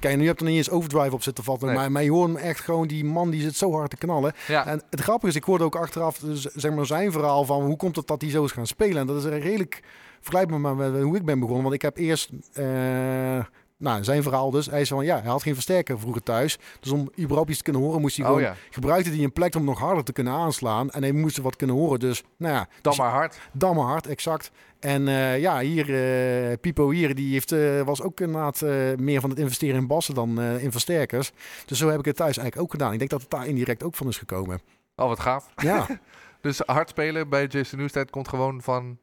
Kijk, nu heb je er niet eens overdrive op zitten vatten. Nee. Maar, maar je hoort hem echt gewoon, die man die zit zo hard te knallen. Ja, En het grappige is, ik hoorde ook achteraf dus, zeg maar, zijn verhaal van hoe komt het dat hij zo is gaan spelen. En dat is redelijk vergelijkbaar met met hoe ik ben begonnen. Want ik heb eerst, eh, nou zijn verhaal dus, hij zei van ja, hij had geen versterker vroeger thuis. Dus om überhaupt iets te kunnen horen moest hij oh gewoon, ja, gebruikte hij een plek om nog harder te kunnen aanslaan. En hij moest er wat kunnen horen. Dus nou ja, dan dus- maar hard. dan maar hard, exact. En eh, ja, hier, eh, Pipo hier, die heeft, eh, was ook inderdaad meer van het investeren in bassen dan in versterkers. Dus zo heb ik het thuis eigenlijk ook gedaan. Ik denk dat het daar indirect ook van is gekomen. Oh, wat gaaf. Ja, Dus hard spelen bij Jason Newsted komt gewoon van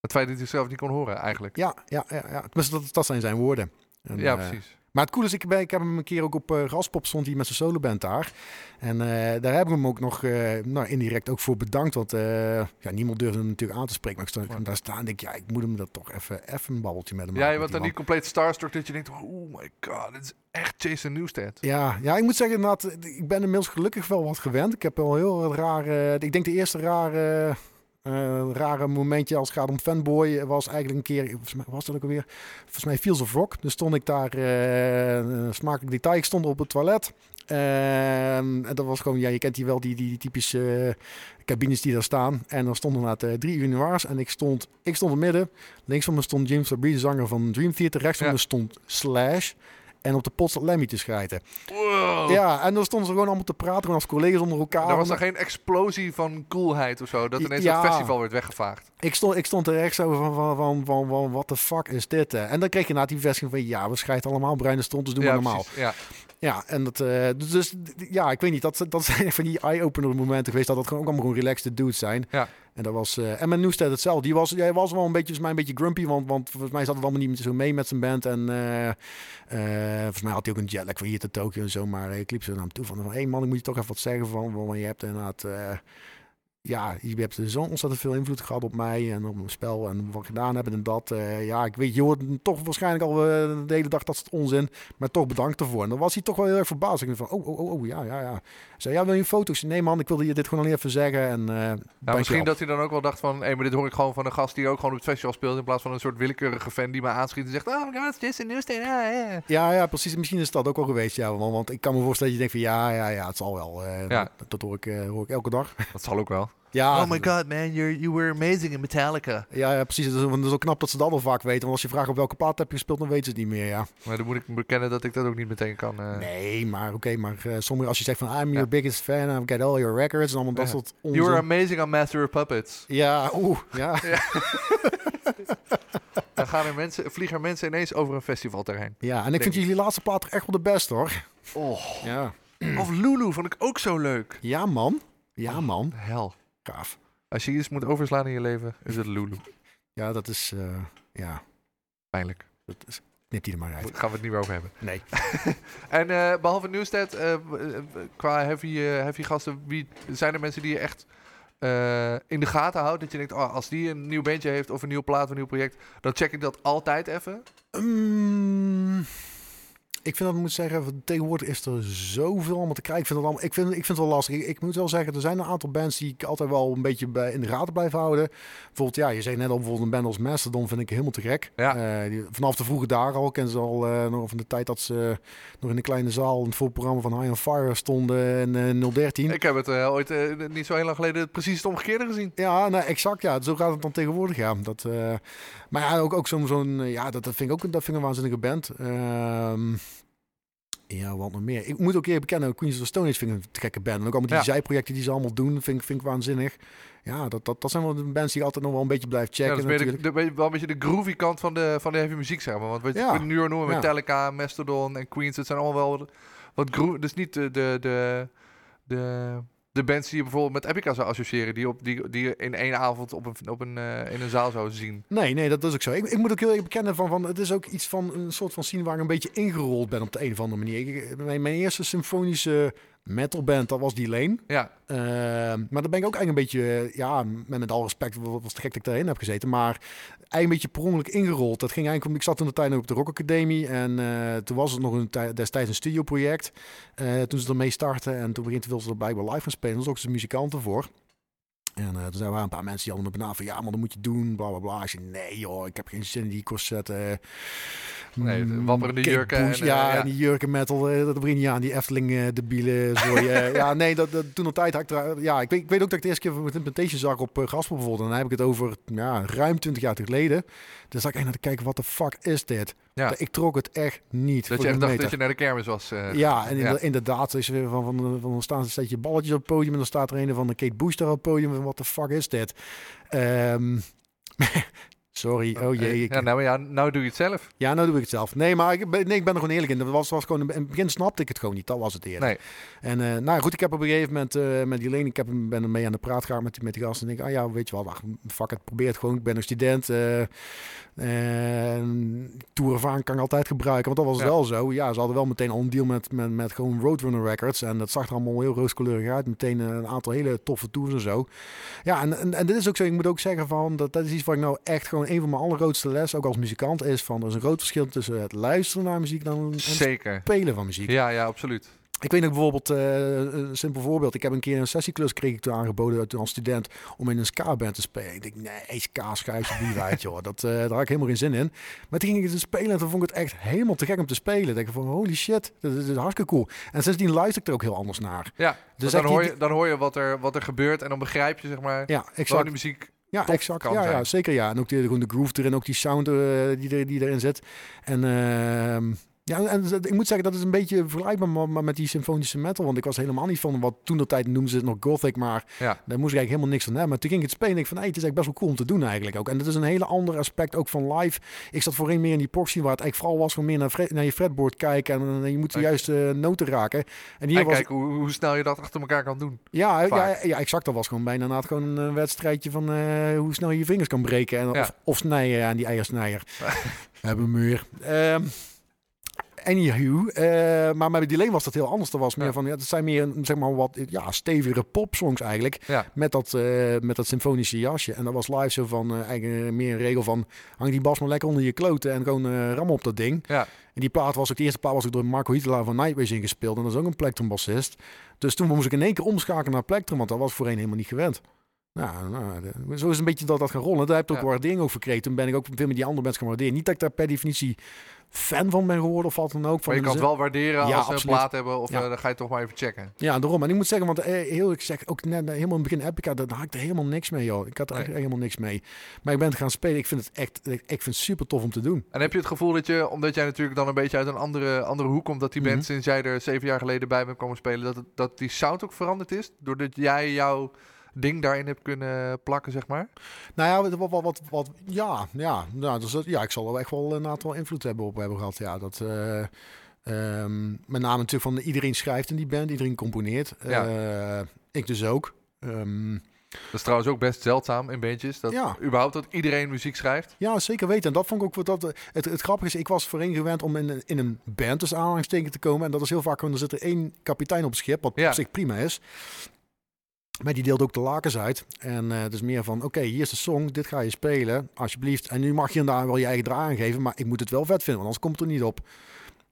het feit dat hij zelf niet kon horen, eigenlijk. ja, ja, ja. ja. Tenminste, dat, dat zijn zijn woorden. En, Ja, eh, precies. Maar het coole is, ik, ben, ik heb hem een keer ook op eh Raspop stond hij met zijn soloband daar. En eh, daar heb ik hem ook nog nou, indirect ook voor bedankt. Want ja, niemand durfde hem natuurlijk aan te spreken. Maar ik stond daar staan en denk ja, ik moet hem dat toch even, even een babbeltje met hem Ja, je bent dan niet compleet starstruck dat je denkt, oh my god, dit is echt Jason Newsted. Ja, ja, ik moet zeggen, inderdaad, ik ben inmiddels gelukkig wel wat gewend. Ik heb wel heel rare. Ik denk de eerste rare, eh, rare momentje als het gaat om fanboy was eigenlijk een keer. Volgens mij was dat ook alweer. Volgens mij Fields of Rock. Dus stond ik daar, een smakelijk detail. Ik stond op het toilet. Ehm, en dat was gewoon, ja, je kent die wel, die, die, die typische eh, cabines die daar staan. En er stonden inderdaad eh, drie urinoirs. En ik stond, ik stond in het midden. Links van me stond James Labrie, de zanger van Dream Theater. Rechts van Ja. me stond Slash. En op de pot zat Lemmy te schrijten. Wow. Ja, en dan stonden ze gewoon allemaal te praten, gewoon als collega's onder elkaar. Er was er geen explosie van coolheid of zo, dat ineens Ja. het festival werd weggevaagd. Ik, stond, ik stond er echt zo van, van, van, van, van wat de fuck is dit? hè? En dan kreeg je na die bevestiging van, ja, we schrijven allemaal bruine stond, dus doen ja, we normaal. precies. Ja. Ja, en dat, eh, dus, dus, ja, ik weet niet, dat, dat zijn van die eye-opener momenten geweest, dat het gewoon ook allemaal gewoon relaxed dudes zijn. Ja. En dat was, eh, en met Newstead hetzelfde. Die was, jij was wel een beetje, volgens mij een beetje grumpy, want, want volgens mij zat het allemaal niet zo mee met zijn band. En eh, volgens mij had hij ook een jetlag van hier tot Tokio en zo, maar ik liep zo naar hem toe van, hé hey man, ik moet je toch even wat zeggen van, want je hebt inderdaad... ja, je hebt zo ontzettend veel invloed gehad op mij en op mijn spel en wat ik gedaan heb en dat. eh, ja, ik weet, je hoort toch waarschijnlijk al eh, de hele dag dat is het onzin, maar toch bedankt ervoor. En dan was hij toch wel heel erg verbaasd. Ik dacht van, oh, oh, oh, oh, ja, ja, ja. Zei, ja, wil je een foto? Ik zei, nee man, ik wilde je dit gewoon al even zeggen. En, Nou, dankjewel. misschien dat hij dan ook wel dacht van, hé, maar dit hoor ik gewoon van een gast die ook gewoon op het festival speelt, in plaats van een soort willekeurige fan die me aanschiet en zegt, oh my god, it's Jason Newsted, ja, ja. Ja, ja, precies. Misschien is dat ook wel geweest, ja. Want, want ik kan me voorstellen dat je denkt van, ja, ja, ja, het zal wel. Ja. dat, dat hoor, ik, hoor ik elke dag. Dat zal ook wel. Ja, oh my god, man, you're, you were amazing in Metallica. Ja, ja, precies. Het is, het is ook knap dat ze dat al vaak weten. Want als je vraagt op welke plaat heb je gespeeld, dan weten ze het niet meer, ja. Maar dan moet ik bekennen dat ik dat ook niet meteen kan. eh. Nee, maar oké, maar eh, sommige, als je zegt van I'm Ja. your biggest fan, I've got all your records en allemaal dat soort You were amazing on Master of Puppets. Ja, oeh, ja. Dan gaan er mensen, vliegen er mensen ineens over een festivalterrein. Ja, en ik Denk vind ik. jullie laatste plaat toch echt wel de beste, hoor. Oh. Ja. Of Lulu vond ik ook zo leuk. Ja, man. Ja, Oh. man. Hel. Gaaf. Als je iets moet overslaan in je leven, is het Lulu. Ja, dat is, eh, ja, Pijnlijk. dat is, die er maar uit. Daar gaan we het niet meer over hebben. Nee. En eh, behalve Newstead, eh, qua heavy, heavy gasten, wie, zijn er mensen die je echt in de gaten houdt? Dat je denkt, oh, als die een nieuw bandje heeft of een nieuwe plaat of een nieuw project, dan check ik dat altijd even. Mm, ik vind dat moet zeggen, van tegenwoordig is er zoveel allemaal te krijgen. Ik vind het, allemaal, ik vind, ik vind het wel lastig. Ik, ik moet wel zeggen, er zijn een aantal bands die ik altijd wel een beetje bij, in de gaten blijf houden. Bijvoorbeeld, ja, je zei net al, bijvoorbeeld een band als Mastodon vind ik helemaal te gek. Ja. Eh, die, vanaf de vroege dagen al, ken ze al eh, nog van de tijd dat ze nog in de kleine zaal in het voorprogramma van High on Fire stonden in eh 013. Ik heb het eh, ooit eh, niet zo heel lang geleden precies het omgekeerde gezien. Ja, nou, exact. Ja, zo gaat het dan tegenwoordig. Ja. Dat, eh, maar ja, ook, ook zo'n, zo'n, eh, ja, dat, dat vind ik ook dat vind ik een waanzinnige band. Ehm, ja, wat nog meer. Ik moet ook eerlijk bekennen, Queens of the Stone Age vind ik een gekke band. En ook allemaal die Ja. zijprojecten die ze allemaal doen, vind ik, vind ik waanzinnig. Ja, dat, dat, dat zijn wel de bands die altijd nog wel een beetje blijf Ja, checken dat is meer de, natuurlijk. de- wel een beetje de groovy kant van de, van de heavy muziek, zeg maar. Want wat je Ja. kunt nu al noemen, Ja. Metallica, Mastodon en Queens, dat zijn allemaal wel wat, groove. Dus niet de, de, de, de, de bands die je bijvoorbeeld met Epica zou associëren, die, op, die, die je in één avond op een, op een, eh, in een zaal zou zien. Nee, nee, dat is ook zo. Ik, ik moet ook heel erg bekennen van, van, het is ook iets van een soort van scene waar ik een beetje ingerold ben op de een of andere manier. Ik, mijn, mijn eerste symfonische metalband, dat was die Lane. Ja, Ehm, maar dan ben ik ook eigenlijk een beetje, ja, met, met al respect, was te gek dat ik daarin heb gezeten, maar eigenlijk een beetje per ongeluk ingerold. Dat ging eigenlijk, om- ik zat toen de tijd nog op de Rock Academie en eh, toen was het nog een tij- destijds een studioproject. Eh, toen ze ermee startten en toen begint wilden ze er blijkbaar live gaan spelen, er was ook eens muzikanten voor. En eh, toen zijn er een paar mensen die me benaderd van ja, maar dat moet je doen, bla bla bla. Ik zei nee joh, ik heb geen zin in die corsetten. Nee, de Mm, wapperende jurken en, eh, ja, ja. en die jurken metal, eh, dat begin je aan. Die Efteling eh debielen. Zo, ja, nee, dat, dat, toen op tijd had ik er, ja, ik weet, ik weet ook dat ik de eerste keer met Implementation zag op uh, bijvoorbeeld. En dan heb ik het over ja, ruim 20 jaar geleden. Dan zag ik echt naar te kijken, wat de fuck is dit? Ja. Ik trok het echt niet. dat voor je echt dacht meter. dat je naar de kermis was. eh, Ja, en ja. inderdaad, is er van, van, van, staan steeds je balletjes op het podium en dan staat er een van de Kate Bush daar op het podium. Wat de fuck is dit? Ehm, Sorry, oh jee. Ik, Ja, nou, ja, nou doe je het zelf. Ja, nou doe ik het zelf. Nee, maar ik ben, nee, ik ben er gewoon eerlijk in. Dat was, was gewoon, in het begin snapte ik het gewoon niet. Dat was het eerder. Nee. En eh, nou goed, ik heb op een gegeven moment eh, met die Leen, ik heb hem, ben er mee aan de praat gegaan met, die- met die gasten. En ik, ah ja, weet je wel, ach, fuck het, probeer het gewoon. Ik ben een student. eh en tourervaring kan ik altijd gebruiken. Want dat was Ja. wel zo. Ja, ze hadden wel meteen al een deal met, met, met gewoon Roadrunner Records. En dat zag er allemaal heel rooskleurig uit. Meteen eh, een aantal hele toffe tours en zo. Ja, en, en, en dit is ook zo. Ik moet ook zeggen van, dat, dat is iets wat ik nou echt gewoon een van mijn allergrootste les, ook als muzikant, is van, er is een groot verschil tussen het luisteren naar muziek dan en het Zeker. spelen van muziek. Ja, ja, absoluut. Ik weet nog bijvoorbeeld, eh, een simpel voorbeeld. Ik heb een keer een sessieklus kreeg ik toen aangeboden toen als student om in een ska-band te spelen. Ik denk, nee, ska je niet uit, joh. Dat, eh, daar had ik helemaal geen zin in. Maar toen ging ik het spelen en toen vond ik het echt helemaal te gek om te spelen. Ik denk van, holy shit, dat is, dat is hartstikke cool. En sindsdien luister ik er ook heel anders naar. Ja, Dus dan, hoor die- je, dan hoor je wat er, wat er gebeurt en dan begrijp je zeg maar Ja, waarom exact. die muziek... Ja, exact. Ja, ja, zeker ja. En ook de, gewoon de groove erin, ook die sound eh, die, er, die erin zit. En ehm, ja, en ik moet zeggen, dat is een beetje vergelijkbaar met die symfonische metal. Want ik was helemaal niet van wat toen de tijd noemden ze het nog gothic, maar Ja. daar moest ik eigenlijk helemaal niks van hebben. Maar toen ging ik het spelen en ik van, hey, het is eigenlijk best wel cool om te doen eigenlijk ook. En dat is een hele ander aspect ook van live. Ik zat voorheen meer in die proxy, waar het eigenlijk vooral was van meer naar, je fretboard kijken en, eh, je moet de juiste noten raken. En hier En was kijk hoe, hoe snel je dat achter elkaar kan doen. ja, ja, ja, exact. Dat was gewoon bijna inderdaad gewoon een wedstrijdje van eh, hoe snel je je vingers kan breken. En, Ja. of, of snijden aan die eiersnijer. Hebben we meer. Ehm Anywho, eh, maar met die Leen was dat heel anders. Dat was meer Ja. van, ja, dat zijn meer, zeg maar, wat ja, stevige popsongs eigenlijk. Ja. Met dat, eh, met dat symfonische jasje. En dat was live zo van, eh, eigenlijk meer een regel van, hang die bas maar lekker onder je kloten en gewoon eh ram op dat ding. Ja. En die plaat was ook, de eerste plaat was ook door Marco Hitelaar van Nightwish ingespeeld. En dat is ook een Plectrum bassist. Dus toen moest ik in één keer omschakelen naar Plectrum, want dat was voorheen helemaal niet gewend. Nou, nou de- zo is een beetje dat dat gaan rollen. Daar heb ik ook Ja. waardering over gekregen. Toen ben ik ook veel met die andere mensen gaan waarderen. Niet dat ik daar per definitie fan van ben geworden of wat dan ook. Van Maar je kan het wel waarderen Ja, als ze een plaat hebben of Ja. eh, dan ga je toch maar even checken. Ja, daarom. En ik moet zeggen, want eh, heel ik zeg ook net eh, helemaal in het begin Epica, daar had ik er helemaal niks mee, joh. Ik had er Nee. echt helemaal niks mee. Maar ik ben het gaan spelen. Ik vind het echt, ik vind het super tof om te doen. En heb je het gevoel dat je, omdat jij natuurlijk dan een beetje uit een andere, andere hoek komt, dat die Mhm. band sinds jij er zeven jaar geleden bij bent komen spelen, dat, het, dat die sound ook veranderd is? Doordat jij jouw ding daarin hebt kunnen plakken, zeg maar? Nou ja, wat, wat, wat, wat ja, ja, nou, dus, dat- ja, ik zal er echt wel een aantal invloed hebben op hebben gehad. Ja, dat, eh, ehm, met name natuurlijk van iedereen schrijft in die band, iedereen componeert. Ja. Eh, ik dus ook. Ehm, Dat is trouwens ook best zeldzaam in bandjes, dat Ja. überhaupt dat iedereen muziek schrijft. Ja, zeker weten. En dat vond ik ook wat dat. Het, het grappige is, ik was voorheen gewend om in, een- in een band tussen aanhalingstekens te komen. En dat is heel vaak gewoon, er zit er één kapitein op het schip, wat Ja. op zich prima is. Maar die deelt ook de lakens uit. En het is meer van, oké, hier is de song, dit ga je spelen, alsjeblieft. En nu mag je en daar wel je eigen draai aan geven, maar ik moet het wel vet vinden, want anders komt het er niet op.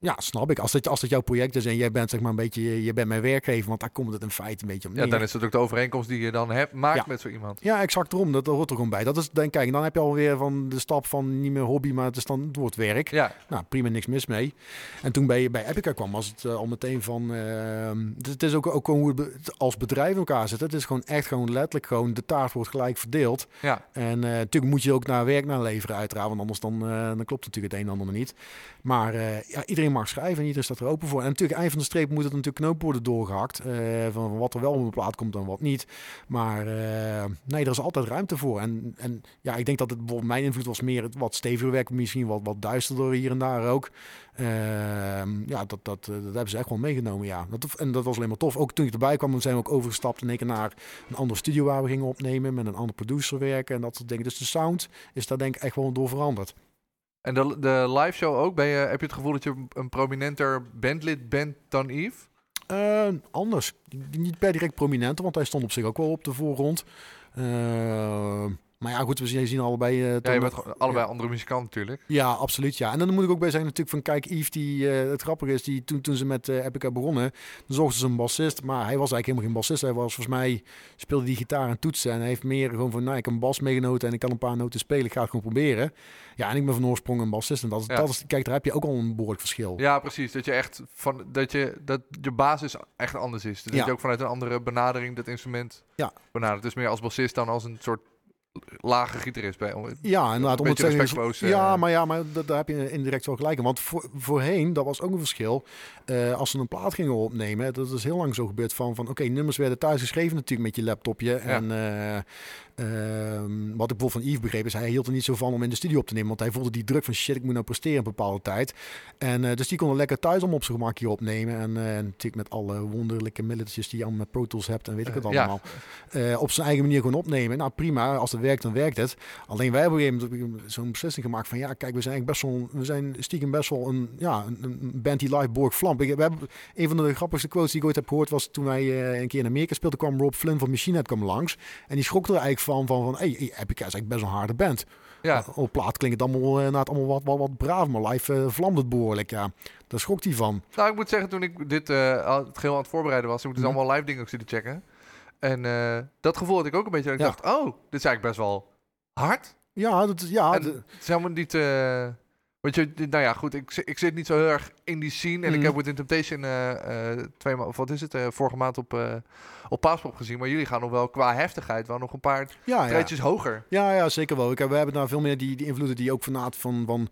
Ja, snap ik. Als het, als het jouw project is en jij bent zeg maar een beetje, je, bent mijn werkgever, want daar komt het in feite een beetje om Ja, dan is het ook de overeenkomst die je dan hebt, maakt Ja. met zo iemand. Ja, exact erom. Dat, hoort er gewoon bij. Dat is, denk, kijk, dan heb je alweer van de stap van niet meer hobby, maar het is dan het wordt werk. Ja, Nou, prima, niks mis mee. En toen bij, bij Epica kwam, was het eh, al meteen van... ehm, het, het is ook, ook gewoon hoe het het als bedrijf in elkaar zit. Het is gewoon echt gewoon letterlijk gewoon... De taart wordt gelijk verdeeld. ja. En eh, natuurlijk moet je ook naar werk naar leveren uiteraard. Want anders dan, eh, dan klopt natuurlijk het een en ander niet. Maar ja, iedereen mag schrijven en iedereen staat er open voor. En natuurlijk, eind van de streep moet het natuurlijk knoop worden doorgehakt. eh, van wat er wel op een plaat komt en wat niet. Maar eh, nee, er is altijd ruimte voor. En, en ja, ik denk dat het bijvoorbeeld mijn invloed was meer het wat steviger werk. Misschien wat, wat duisterder hier en daar ook. Ehm, ja, dat, dat, eh, dat hebben ze echt wel meegenomen, ja. Dat, en dat was alleen maar tof. Ook toen ik erbij kwam, zijn we ook overgestapt in één naar een andere studio waar we gingen opnemen. Met een andere producer werken en dat soort dingen. Dus de sound is daar denk ik echt wel door veranderd. En de, de live show ook, ben je, heb je het gevoel dat je een prominenter bandlid bent dan Yves? Eh, anders. Niet per direct prominenter, want hij stond op zich ook wel op de voorgrond. Eh, maar ja, goed, we zien allebei... eh, Ja, je bent allebei andere muzikant natuurlijk. Ja, absoluut. Ja. En dan moet ik ook bij zeggen natuurlijk van kijk, Yves, die, eh, het grappige is, die, toen, toen ze met eh, Epica begonnen, dan zochten ze een bassist, maar hij was eigenlijk helemaal geen bassist. Hij was volgens mij, speelde die gitaar en toetsen en hij heeft meer gewoon van, nou, ik heb een bas meegenoten en ik kan een paar noten spelen, ik ga het gewoon proberen. Ja, en ik ben van oorsprong een bassist en dat is, Ja. dat is kijk, daar heb je ook al een behoorlijk verschil. Ja, precies. Dat je echt van dat je dat je basis echt anders is. Dus Ja. dat je ook vanuit een andere benadering dat instrument Ja. benadert. Dus meer als bassist dan als een soort lage gitarist bij. Ja, inderdaad. Om het zeggen, ja, eh. maar, ja, maar da- daar heb je indirect wel gelijk in. Want voor, voorheen, dat was ook een verschil. eh, als ze een plaat gingen opnemen, dat is heel lang zo gebeurd van, van oké, nummers werden thuis geschreven natuurlijk met je laptopje. En eh, ehm, wat ik bijvoorbeeld van Yves begreep, is hij hield er niet zo van om in de studio op te nemen. Want hij voelde die druk van shit, ik moet nou presteren een bepaalde tijd. En dus die konden lekker thuis om op zijn gemak hier opnemen. En natuurlijk met alle wonderlijke middeltjes die je allemaal met Pro Tools hebt en weet ik het ja. allemaal. Op zijn eigen manier gewoon opnemen. Nou prima, als het werkt, dan werkt het. Alleen wij hebben op een gegeven moment zo'n beslissing gemaakt van ja, kijk, we zijn eigenlijk best wel, we zijn stiekem best wel een, ja, een, band die live Borg vlamp. Ik, we hebben, een van de grappigste quotes die ik ooit heb gehoord was toen wij eh, een keer in Amerika speelden, kwam Rob Flynn van Machine Head kwam langs. En die schrok er eigenlijk van, van, van hey, Epica is eigenlijk best wel een harde band. Ja, Op plaat klinkt het allemaal, uh, het allemaal wat, wat, wat braaf, maar live eh, vlamt het behoorlijk, ja. Daar schrok hij van. nou ik moet zeggen, toen ik dit eh, het geheel aan het voorbereiden was, ik moet dus Mhm. allemaal live dingen ook zitten checken. En eh, dat gevoel had ik ook een beetje. Ik Ja. dacht, oh, dit is eigenlijk best wel hard. Ja, dat, is- ja, En het is helemaal niet... eh want je, nou ja, goed, ik, ik zit niet zo heel erg in die scene. En ik Mhm. heb Within Temptation eh, twee ma- of wat is het, vorige maand op, op Paaspop gezien. Maar jullie gaan nog wel qua heftigheid wel nog een paar ja, hoger. Ja, ja, zeker wel. Ik heb, we hebben daar veel meer die, die invloeden die ook vanuit van, van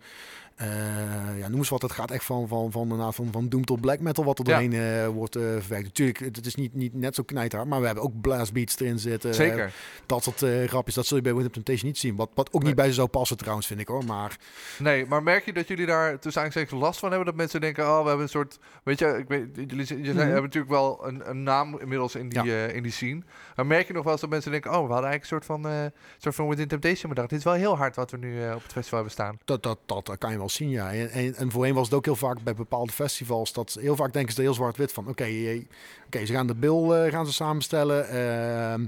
ja, noem eens wat, het gaat echt van, van, van, inderdaad van, van doom tot black metal wat er Ja. doorheen eh, wordt eh, verwerkt. Natuurlijk, het is niet, niet net zo knijterhard, maar we hebben ook blast beats erin zitten. Zeker. dat soort eh grapjes, dat zul je bij Winter Temptation niet zien. Wat, wat ook Nee. niet bij ze zou passen trouwens, vind ik hoor. Maar Nee, maar merk je dat jullie daar tussen aanstekens last van hebben? Dat mensen denken, oh, we hebben een soort... Weet je, ik weet, jullie, jullie Mhm. hebben natuurlijk wel een, een naam inmiddels in die, eh, in die scene. Maar merk je nog wel eens dat mensen denken, oh, we hadden eigenlijk een soort van, eh soort van Within Temptation bedacht. Dit is wel heel hard wat we nu eh, op het festival hebben staan. dat, dat, dat, dat kan je wel zien, ja. En, en, en voorheen was het ook heel vaak bij bepaalde festivals, dat heel vaak denken ze er heel zwart-wit van. Oké, eh, oké, ze gaan de bill eh, gaan ze samenstellen. Ehm,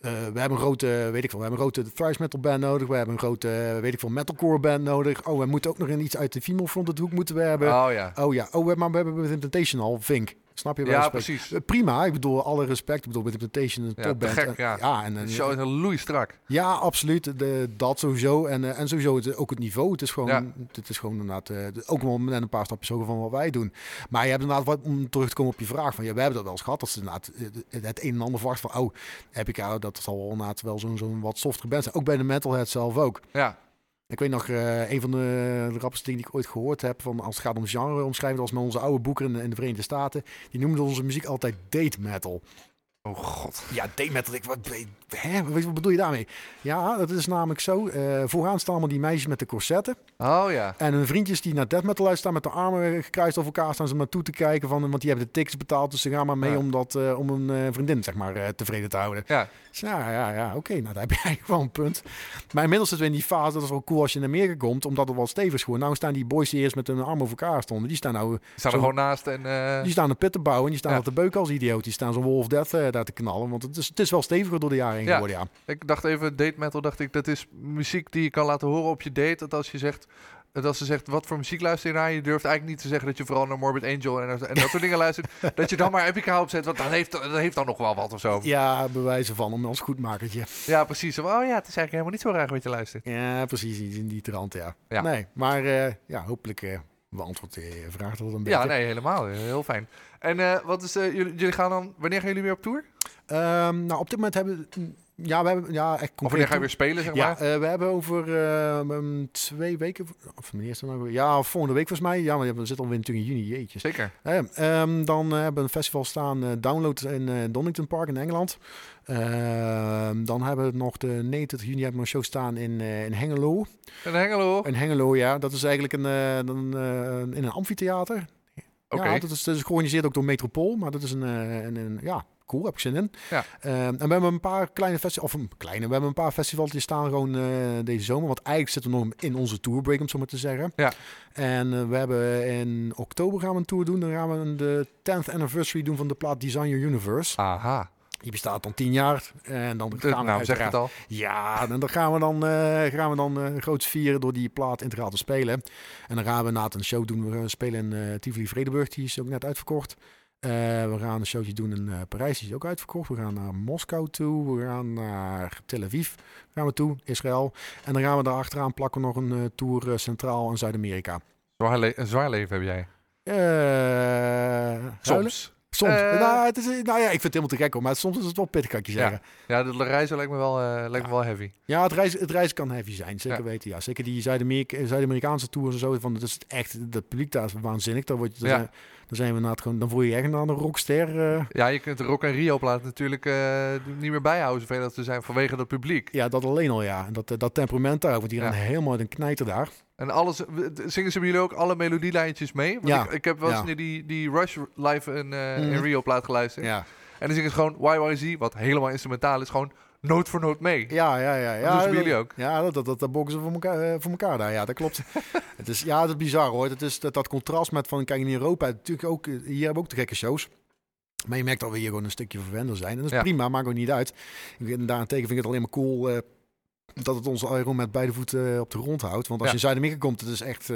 eh, we hebben een grote, weet ik veel, we hebben een grote thrash metal band nodig. We hebben een grote, weet ik veel, metalcore band nodig. Oh, we moeten ook nog in iets uit de female fronted hoek moeten we hebben. Oh ja. Oh ja, oh, we- maar we hebben Temptation al, Vink. Snap je? Ja, precies. Eh, Prima, ik bedoel, alle respect. Ik bedoel, Within Temptation een Ja, topband. gek, En- ja. ja, en, en, De show is een loei strak. ja, absoluut. De, dat sowieso. En, eh, en sowieso het, ook het niveau. Het is gewoon, Ja. het is gewoon inderdaad eh, ook wel net een paar stapjes hoger van wat wij doen. Maar je hebt inderdaad, wat, om terug te komen op je vraag, van ja, we hebben dat wel eens gehad. Dat ze inderdaad eh, het, het een en ander verwacht van, oh, heb ik jou, dat zal wel inderdaad wel zo'n zo'n wat softere band zijn. Ook bij de metalhead zelf ook. Ja. Ik weet nog, eh, een van de, rappers dingen die ik ooit gehoord heb, van als het gaat om genre omschrijven, was met onze oude boeken in, de- in de Verenigde Staten. Die noemden onze muziek altijd date metal. Oh god. Ja, date metal. Ik, wat, hè? Wat, wat bedoel je daarmee? Ja, dat is namelijk zo. eh, vooraan staan allemaal die meisjes met de corsetten. Oh ja. En hun vriendjes die naar death metal luisteren, staan met de armen gekruist over elkaar, staan ze maar toe te kijken. Van, want die hebben de tickets betaald, dus ze gaan maar mee Ja. om, dat, eh, om een eh, vriendin zeg maar, eh, tevreden te houden. Ja. Dus ja, ja, ja oké, nou daar heb je eigenlijk wel een punt. Maar inmiddels zitten we in die fase, dat is wel cool als je in Amerika komt, omdat het wat stevig is geworden. Nou staan die boys die eerst met hun armen over elkaar stonden, die staan nou Die staan Zo- er gewoon naast en... eh, die staan een pit te bouwen en die staan Ja. op de beuken als idioot. Die staan zo'n Wolf Death daar te knallen, want het is, het is wel steviger door de jaren heen Ja. geworden, ja. Ik dacht even, date metal, dacht ik, dat is muziek die je kan laten horen op je date. Dat als je zegt, dat als ze zegt, wat voor muziek luister je naar? Je durft eigenlijk niet te zeggen dat je vooral naar Morbid Angel en, en dat soort dingen luistert. Dat je dan maar Epica opzet, want dat heeft, dat heeft dan nog wel wat of zo. Ja, bewijzen van om als goedmakertje. Ja, precies. Oh ja, het is eigenlijk helemaal niet zo raar wat je luistert. Ja, precies, iets in die trant, ja. Ja. Nee, maar eh, ja, hopelijk eh beantwoord je vraag dat een beetje. Ja, nee, helemaal. Heel fijn. En eh, wat is, eh, jullie, jullie gaan dan, wanneer gaan jullie weer op tour? Ehm, nou, op dit moment hebben we... Ja, we hebben... Ja, echt Of wanneer ga je weer spelen, zeg Ja, maar? eh, we hebben over eh, twee weken... Of wanneer is dat nou? Ja, volgende week volgens mij. Ja, maar we zitten alweer natuurlijk in juni, jeetje. Zeker. Eh, ehm, dan hebben we een festival staan, Download in Donington Park in Engeland. Ehm, dan hebben we nog de 29 juni hebben we een show staan in, in Hengelo. En Hengelo. In Hengelo, ja. Dat is eigenlijk een, een, in een amfitheater. Oké. Ja, dat is, dat is georganiseerd ook door Metropool. Maar dat is een, een, een ja, cool, heb ik zin in. Ja. Ehm, en we hebben een paar kleine festivals, of een kleine, we hebben een paar festivals die staan gewoon eh, deze zomer. Want eigenlijk zitten we nog in onze tourbreak, om het zo maar te zeggen. Ja. En eh, we hebben in oktober gaan we een tour doen. Dan gaan we de 10th anniversary doen van de plaat Design Your Universe. Aha. Die bestaat dan 10 jaar. En dan gaan we zegt uiteraard- het al. ja, en dan gaan we dan, eh gaan we dan eh groots vieren door die plaat integraal te spelen. En dan gaan we na een show doen. We spelen in Tivoli Vredenburg, die is ook net uitverkocht. Eh, we gaan een showtje doen in eh, Parijs, die is ook uitverkocht. We gaan naar Moskou toe. We gaan naar Tel Aviv gaan we toe, Israël. En dan gaan we daar achteraan plakken nog een eh, tour Centraal- en Zuid-Amerika. Zwaar een zwaar leven heb jij. Huilen? Soms. Soms. Nou, het is, nou ja, ik vind het helemaal te gek hoor. Maar soms is het wel pittig, kan ik je zeggen. Ja, de reizen lijkt me wel, eh, lijkt me wel heavy. Ja, het reizen, het reizen kan heavy zijn. Zeker Ja. weten, ja. Zeker die Zuid-Amerika- Zuid-Amerikaanse tours en zo. Van, dat is echt, het publiek daar is waanzinnig. Dan, word je, zijn, dan zijn we inderdaad gewoon, dan voel je je echt aan een rockster. eh. Ja, je kunt de Rock en Rio plaat natuurlijk eh, niet meer bijhouden, zoveel dat ze zijn vanwege dat publiek. ja, dat alleen al, ja. En Dat, eh, dat temperament daar, want die gaan Ja. helemaal een knijter daar. En alles, zingen ze jullie ook alle melodielijntjes mee? Want Ja. ik, ik heb wel eens Ja. naar die, die Rush live in, in Mhm. Rio plaat geluisterd. Ja, En dan zingen ze gewoon YYZ, wat helemaal instrumentaal is, gewoon noot voor noot mee. ja, ja. ja, ja doen dat- jullie ook? Ja, dat, dat, dat, bokken ze voor elkaar, eh, voor elkaar daar. Ja, dat klopt. het is, ja, dat is bizar hoor. Het is dat, dat contrast met van, kijk in Europa, natuurlijk ook, eh, hier hebben we ook de gekke shows. Maar je merkt dat we hier gewoon een stukje verwender zijn. En dat is Ja. prima, maakt ook niet uit. Ik vind- Daarentegen vind ik het alleen maar cool eh, dat het ons gewoon met beide voeten op de grond houdt. Want als Ja. je in Zuid-Amerika komt, het is echt...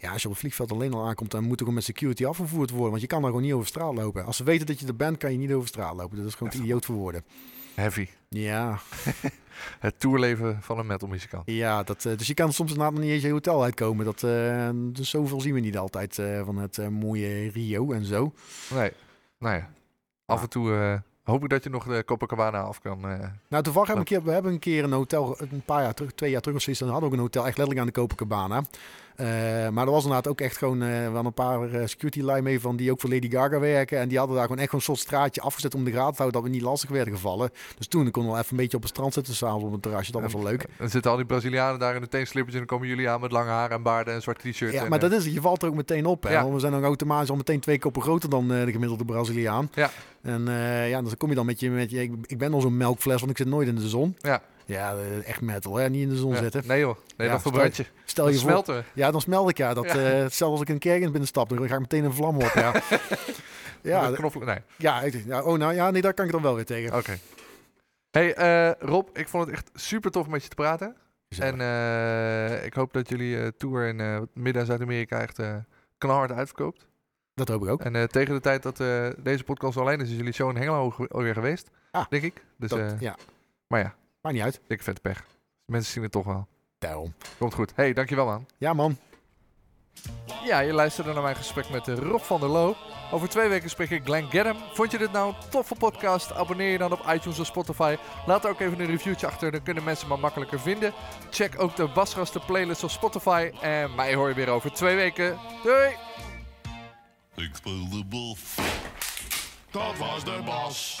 ja, als je op het vliegveld alleen al aankomt, dan moet er gewoon met security afgevoerd worden. Want je kan daar gewoon niet over straat lopen. Als ze weten dat je er bent, kan je niet over straat lopen. Dat is gewoon te idioot voor woorden. Heavy. Ja, Het tourleven van een metalmuzikant. Ja, dat, eh, dus je kan soms inderdaad nog niet eens je hotel uitkomen. Dat, eh, dus zoveel zien we niet altijd eh, van het mooie Rio en zo. Nee, nou ja. Af en toe hoop ik dat je nog de Copacabana af kan. Nou, toevallig hebben we, een keer, we hebben een keer een hotel, een paar jaar terug, twee jaar terug of zoiets, dan hadden we ook een hotel echt letterlijk aan de Copacabana. Eh, maar er was inderdaad ook echt gewoon eh wel een paar eh, security line mee van die ook voor Lady Gaga werken. En die hadden daar gewoon echt een soort straatje afgezet om de gaten te houden dat we niet lastig werden gevallen. Dus toen konden we wel even een beetje op het strand zitten s'avonds op een terrasje. Dat was wel leuk. Dan zitten al die Brazilianen daar in de teenslippers en dan komen jullie aan met lange haar en baarden en zwart t-shirt. Ja, en, maar dat is het. Je valt er ook meteen op. Hè? Ja. Want we zijn dan automatisch al meteen twee koppen groter dan de gemiddelde Braziliaan. Ja. En ja, dan kom je dan met je... Met je ik, ik ben al zo'n melkfles, want ik zit nooit in de zon. Ja. Ja, eh, echt metal, hè? Niet in de zon ja. zitten. Nee joh, nee, Ja, dat verbrand je. Stel je voor... smelten. Ja, dan smelt ik, ja. Dat, Ja. eh, hetzelfde als ik een kerk in binnenstap, dan ga ik meteen een vlam op, ja. Ja. Nee, ja, ik- ja, oh, nou ja, nee, daar kan ik dan wel weer tegen. oké. Hey eh, Rob, ik vond het echt super tof met je te praten. Gezellig. En eh, ik hoop dat jullie tour in Midden- en Zuid-Amerika echt knalhard uitverkoopt. dat hoop ik ook. En tegen de tijd dat deze podcast alleen is, is jullie show in Hengelo ge- alweer geweest. Ah, denk ik. Dus, Dat, ja, maar ja, maakt niet uit. dikke vette pech. Mensen zien het toch wel. Daarom. Komt goed. Hey, dankjewel man. Ja, man. Ja, je luisterde naar mijn gesprek met Rob van der Loo. Over twee weken spreek ik Glenn Gadham. Vond je dit nou een toffe podcast? Abonneer je dan op iTunes of Spotify. Laat ook even een reviewtje achter, dan kunnen mensen me makkelijker vinden. Check ook de Basgasten playlist op Spotify. En mij hoor je weer over twee weken. Doei! Ik speel de bof. Dat was de bas.